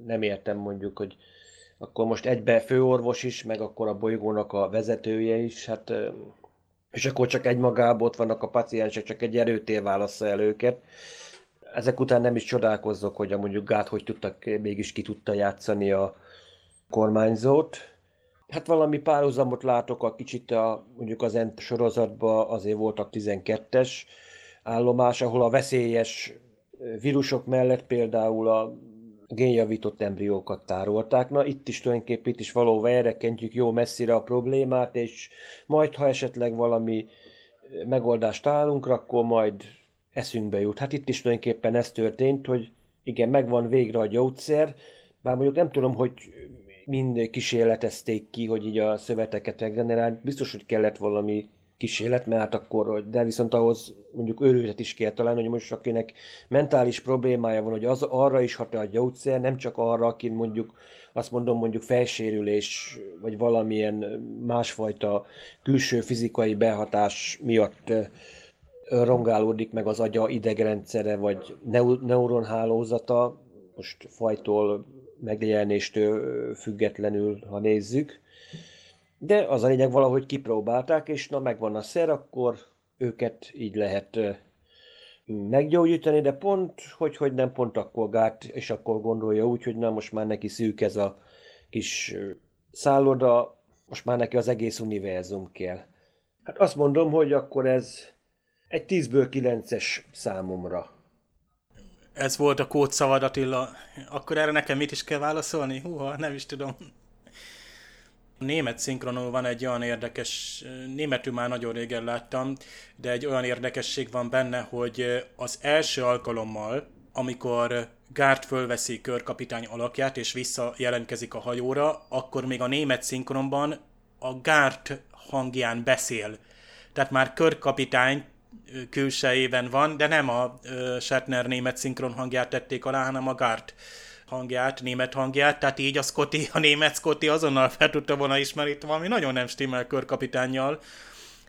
nem értem mondjuk, hogy akkor most egybe főorvos is, meg akkor a bolygónak a vezetője is, hát és akkor csak egy magából ott vannak a paciensek, csak egy erőtér válassza el őket. Ezek után nem is csodálkozzok, hogy a mondjuk Gát hogy tudtak, mégis ki tudta játszani a kormányzót. Hát valami párhuzamot látok a kicsit a, mondjuk az ENT sorozatban azért voltak 12-es állomás, ahol a veszélyes vírusok mellett például a génjavított embriókat tárolták. Na itt is tulajdonképpen itt is valóban elrekentjük jó messzire a problémát, és majd ha esetleg valami megoldást találunk, akkor majd eszünkbe jut. Hát itt is tulajdonképpen ez történt, hogy igen, megvan végre a gyógyszer, bár mondjuk nem tudom, hogy mind kísérletezték ki, hogy így a szöveteket regenerál. Biztos, hogy kellett valami kísérlet, mert hát akkor, de viszont ahhoz mondjuk őrületet is kell találni, hogy most akinek mentális problémája van, hogy az arra is hat a gyógyszer, nem csak arra, aki mondjuk azt mondom mondjuk felsérülés, vagy valamilyen másfajta külső fizikai behatás miatt rongálódik meg az agya idegrendszere, vagy neuronhálózata, most fajtól, megjelenéstől függetlenül, ha nézzük. De az a lényeg, valahogy kipróbálták, és na megvan a szer, akkor őket így lehet meggyógyítani, de pont, hogy, hogy nem pont akkor gát, és akkor gondolja úgy, hogy na most már neki szűk ez a kis szálloda, most már neki az egész univerzum kell. Hát azt mondom, hogy akkor ez egy 10-ből 9-es számomra. Ez volt a kódszavad, Attila. Akkor erre nekem mit is kell válaszolni? Húha, nem is tudom. Német szinkronon van egy olyan érdekes, németül már nagyon régen láttam, de egy olyan érdekesség van benne, hogy az első alkalommal, amikor Gárt fölveszi körkapitány alakját és visszajelentkezik a hajóra, akkor még a német szinkronban a Gárt hangján beszél. Tehát már körkapitány külsejében van, de nem a Shatner német szinkron hangját tették alá, hanem a Gárt hangját, német hangját, tehát így a Scotty, a német Scotty azonnal fel tudta volna ismerni, itt valami nagyon nem stimmel körkapitányjal,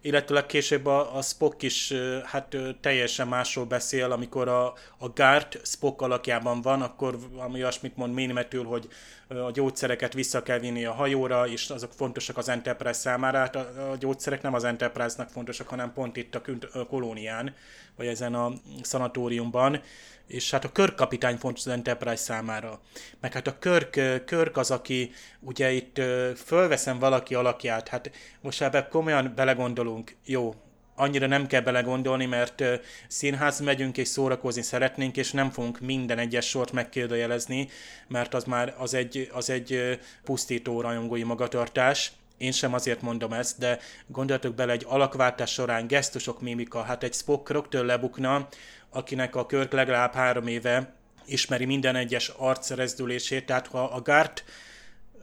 illetőleg később a, a Spock is hát teljesen másról beszél, amikor a, a Gart Spock alakjában van, akkor ami olyasmit mond németül, hogy a gyógyszereket vissza kell vinni a hajóra, és azok fontosak az Enterprise számára. Hát a, a gyógyszerek nem az Enterprise-nak fontosak, hanem pont itt a, a kolónián, vagy ezen a szanatóriumban és hát a körkapitány fontos az Enterprise számára. Meg hát a Körk, Körk az, aki ugye itt fölveszem valaki alakját, hát most ebbe komolyan belegondolunk, jó, annyira nem kell belegondolni, mert színház megyünk és szórakozni szeretnénk, és nem fogunk minden egyes sort megkérdőjelezni, mert az már az egy, az egy pusztító rajongói magatartás. Én sem azért mondom ezt, de gondoltok bele egy alakváltás során gesztusok, mimika, hát egy Spock rögtön lebukna, akinek a Körk legalább három éve ismeri minden egyes arcrezdülését, tehát ha a Gart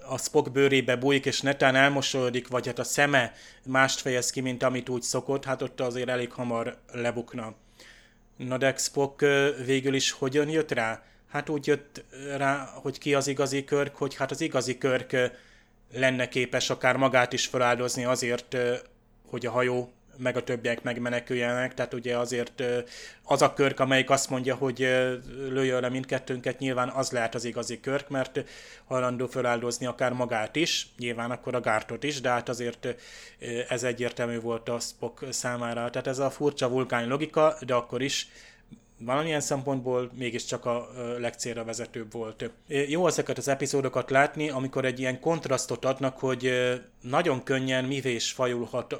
a Spock bőrébe bújik, és netán elmosolódik, vagy hát a szeme mást fejez ki, mint amit úgy szokott, hát ott azért elég hamar lebukna. Na de Spock végül is hogyan jött rá? Hát úgy jött rá, hogy ki az igazi körk, hogy hát az igazi körk lenne képes akár magát is feláldozni azért, hogy a hajó meg a többiek megmeneküljenek, tehát ugye azért az a körk, amelyik azt mondja, hogy lőjön le mindkettőnket, nyilván az lehet az igazi körk, mert hajlandó feláldozni akár magát is, nyilván akkor a gártot is, de hát azért ez egyértelmű volt a Spock számára. Tehát ez a furcsa vulkány logika, de akkor is valamilyen szempontból mégiscsak a legcélra vezetőbb volt. Jó ezeket az epizódokat látni, amikor egy ilyen kontrasztot adnak, hogy nagyon könnyen mivé is fajulhat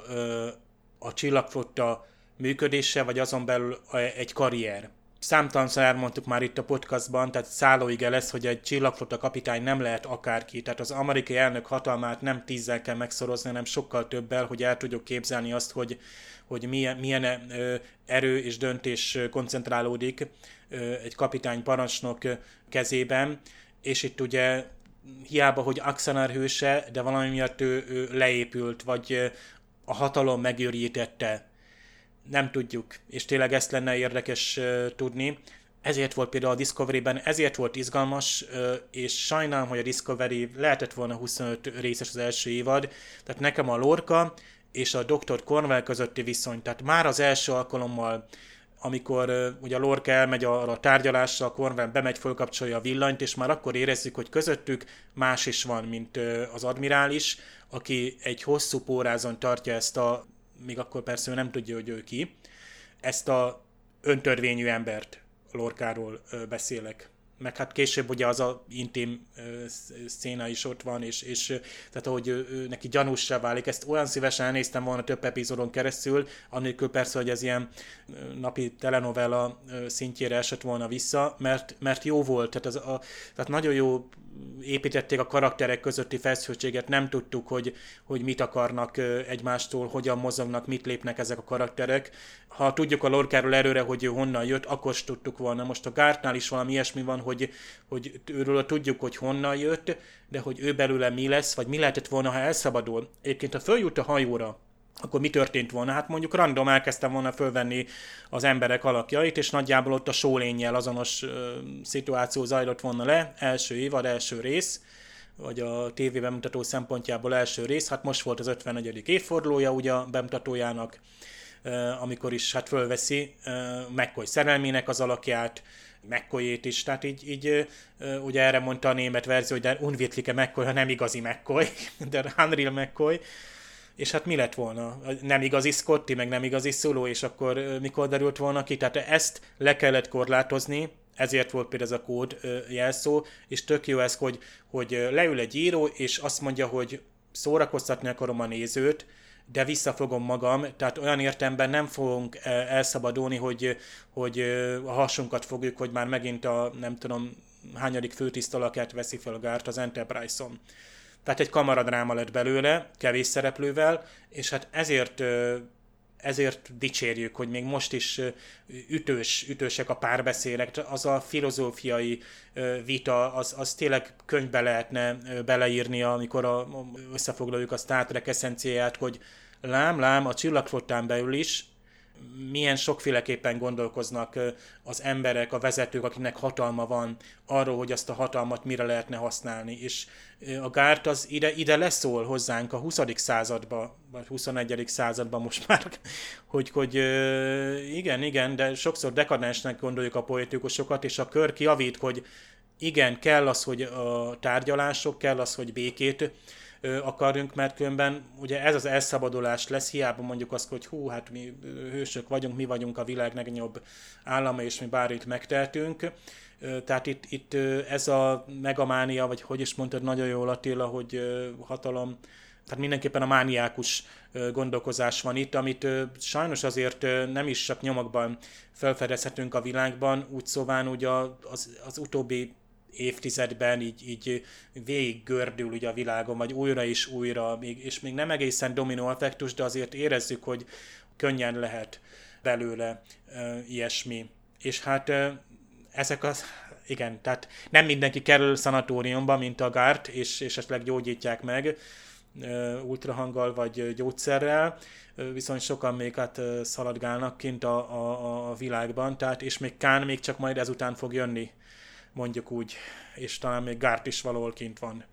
a csillagflotta működése, vagy azon belül egy karrier. Számtalanszor elmondtuk már itt a podcastban, tehát szállóige lesz, hogy egy csillagflotta kapitány nem lehet akárki. Tehát az amerikai elnök hatalmát nem tízzel kell megszorozni, hanem sokkal többel, hogy el tudjuk képzelni azt, hogy, hogy milyen, milyen erő és döntés koncentrálódik egy kapitány parancsnok kezében. És itt ugye hiába, hogy Axanar hőse, de valami miatt ő, ő leépült, vagy a hatalom megőrítette. Nem tudjuk, és tényleg ezt lenne érdekes tudni. Ezért volt például a Discovery-ben, ezért volt izgalmas, és sajnálom, hogy a Discovery lehetett volna 25 részes az első évad, tehát nekem a Lorca és a Dr. Cornwell közötti viszony, tehát már az első alkalommal amikor ugye a Lorca elmegy arra a tárgyalásra, a Cornwell bemegy, fölkapcsolja a villanyt, és már akkor érezzük, hogy közöttük más is van, mint az admirális, aki egy hosszú pórázon tartja ezt a, még akkor persze ő nem tudja, hogy ő ki, ezt a öntörvényű embert, Lorkáról beszélek meg hát később ugye az a intim széna is ott van, és, és tehát ahogy ő, ő, neki gyanúsra válik, ezt olyan szívesen elnéztem volna több epizódon keresztül, annélkül persze, hogy ez ilyen napi telenovella szintjére esett volna vissza, mert, mert jó volt, tehát, az a, tehát nagyon jó építették a karakterek közötti feszültséget, nem tudtuk, hogy, hogy mit akarnak egymástól, hogyan mozognak, mit lépnek ezek a karakterek. Ha tudjuk a Lorkáról erőre, hogy ő honnan jött, akkor is tudtuk volna. Most a Gártnál is valami ilyesmi van, hogy, hogy őről tudjuk, hogy honnan jött, de hogy ő belőle mi lesz, vagy mi lehetett volna, ha elszabadul. Egyébként, ha följut a hajóra, akkor mi történt volna? Hát mondjuk random elkezdtem volna fölvenni az emberek alakjait, és nagyjából ott a sólénnyel azonos ö, szituáció zajlott volna le, első évad, első rész, vagy a TV bemutató szempontjából első rész, hát most volt az 54. évfordulója ugye a bemutatójának, amikor is hát fölveszi McCoy szerelmének az alakját, McCoy-ét is, tehát így, így ugye erre mondta a német verzió, hogy de unvirtliche McCoy, ha nem igazi McCoy, de Unreal McCoy, és hát mi lett volna? Nem igazi Scotty, meg nem igazi Szuló, és akkor mikor derült volna ki? Tehát ezt le kellett korlátozni, ezért volt például ez a kód jelszó, és tök jó ez, hogy, hogy leül egy író, és azt mondja, hogy szórakoztatni akarom a nézőt, de visszafogom magam, tehát olyan értemben nem fogunk elszabadulni, hogy, hogy a hasunkat fogjuk, hogy már megint a nem tudom hányadik főtisztalakát veszi fel a gárt az Enterprise-on. Tehát egy kamaradráma lett belőle, kevés szereplővel, és hát ezért ezért dicsérjük, hogy még most is ütős, ütősek a párbeszélek, az a filozófiai vita, az, az tényleg könyvbe lehetne beleírni, amikor a, összefoglaljuk a Star Trek eszenciáját, hogy lám, lám, a csillagflottán belül is milyen sokféleképpen gondolkoznak az emberek, a vezetők, akiknek hatalma van arról, hogy azt a hatalmat mire lehetne használni. És a Gárt az ide, ide leszól hozzánk a 20. századba, vagy 21. században most már, hogy, hogy igen, igen, de sokszor dekadensnek gondoljuk a poetikusokat, és a kör kiavít, hogy igen, kell az, hogy a tárgyalások, kell az, hogy békét akarjunk, mert különben ugye ez az elszabadulás lesz, hiába mondjuk azt, hogy hú, hát mi hősök vagyunk, mi vagyunk a világ legnagyobb állama, és mi bár itt megtehetünk. Tehát itt, itt ez a megamánia, vagy hogy is mondtad nagyon jól Attila, hogy hatalom, tehát mindenképpen a mániákus gondolkozás van itt, amit sajnos azért nem is csak nyomokban felfedezhetünk a világban, úgy szóván ugye az, az utóbbi évtizedben így, így végig gördül ugye a világon, vagy újra és újra, még, és még nem egészen dominó effektus, de azért érezzük, hogy könnyen lehet belőle e, ilyesmi. És hát e, ezek az, igen, tehát nem mindenki kerül szanatóriumba, mint a Gárt, és, és esetleg gyógyítják meg e, ultrahanggal vagy gyógyszerrel, viszont sokan még hát szaladgálnak kint a, a, a világban, tehát és még Kán még csak majd ezután fog jönni mondjuk úgy, és talán még Gárt is valahol kint van,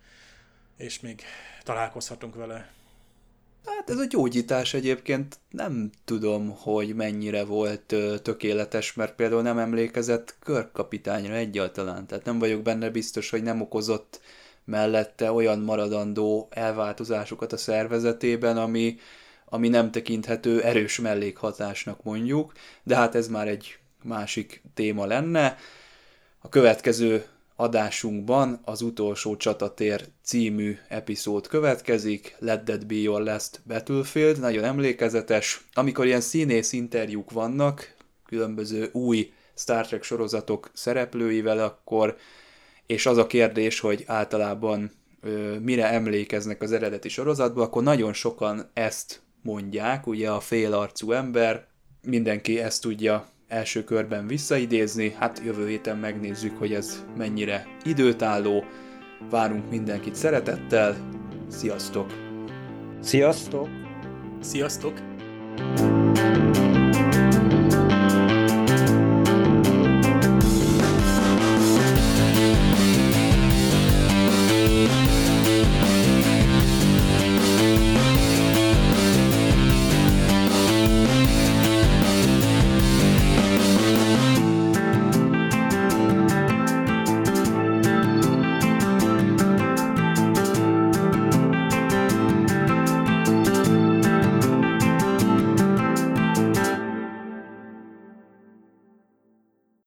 és még találkozhatunk vele. Hát ez a gyógyítás egyébként nem tudom, hogy mennyire volt tökéletes, mert például nem emlékezett körkapitányra egyáltalán, tehát nem vagyok benne biztos, hogy nem okozott mellette olyan maradandó elváltozásokat a szervezetében, ami, ami nem tekinthető erős mellékhatásnak mondjuk, de hát ez már egy másik téma lenne. A következő adásunkban az utolsó csatatér című epizód következik, Let That Be Your Last Battlefield, nagyon emlékezetes, amikor ilyen színész interjúk vannak, különböző új Star Trek sorozatok szereplőivel, akkor, és az a kérdés, hogy általában ö, mire emlékeznek az eredeti sorozatban, akkor nagyon sokan ezt mondják, ugye a félarcú ember, mindenki ezt tudja első körben visszaidézni, hát jövő héten megnézzük, hogy ez mennyire időtálló. Várunk mindenkit szeretettel, sziasztok! Sziasztok! Sziasztok! thank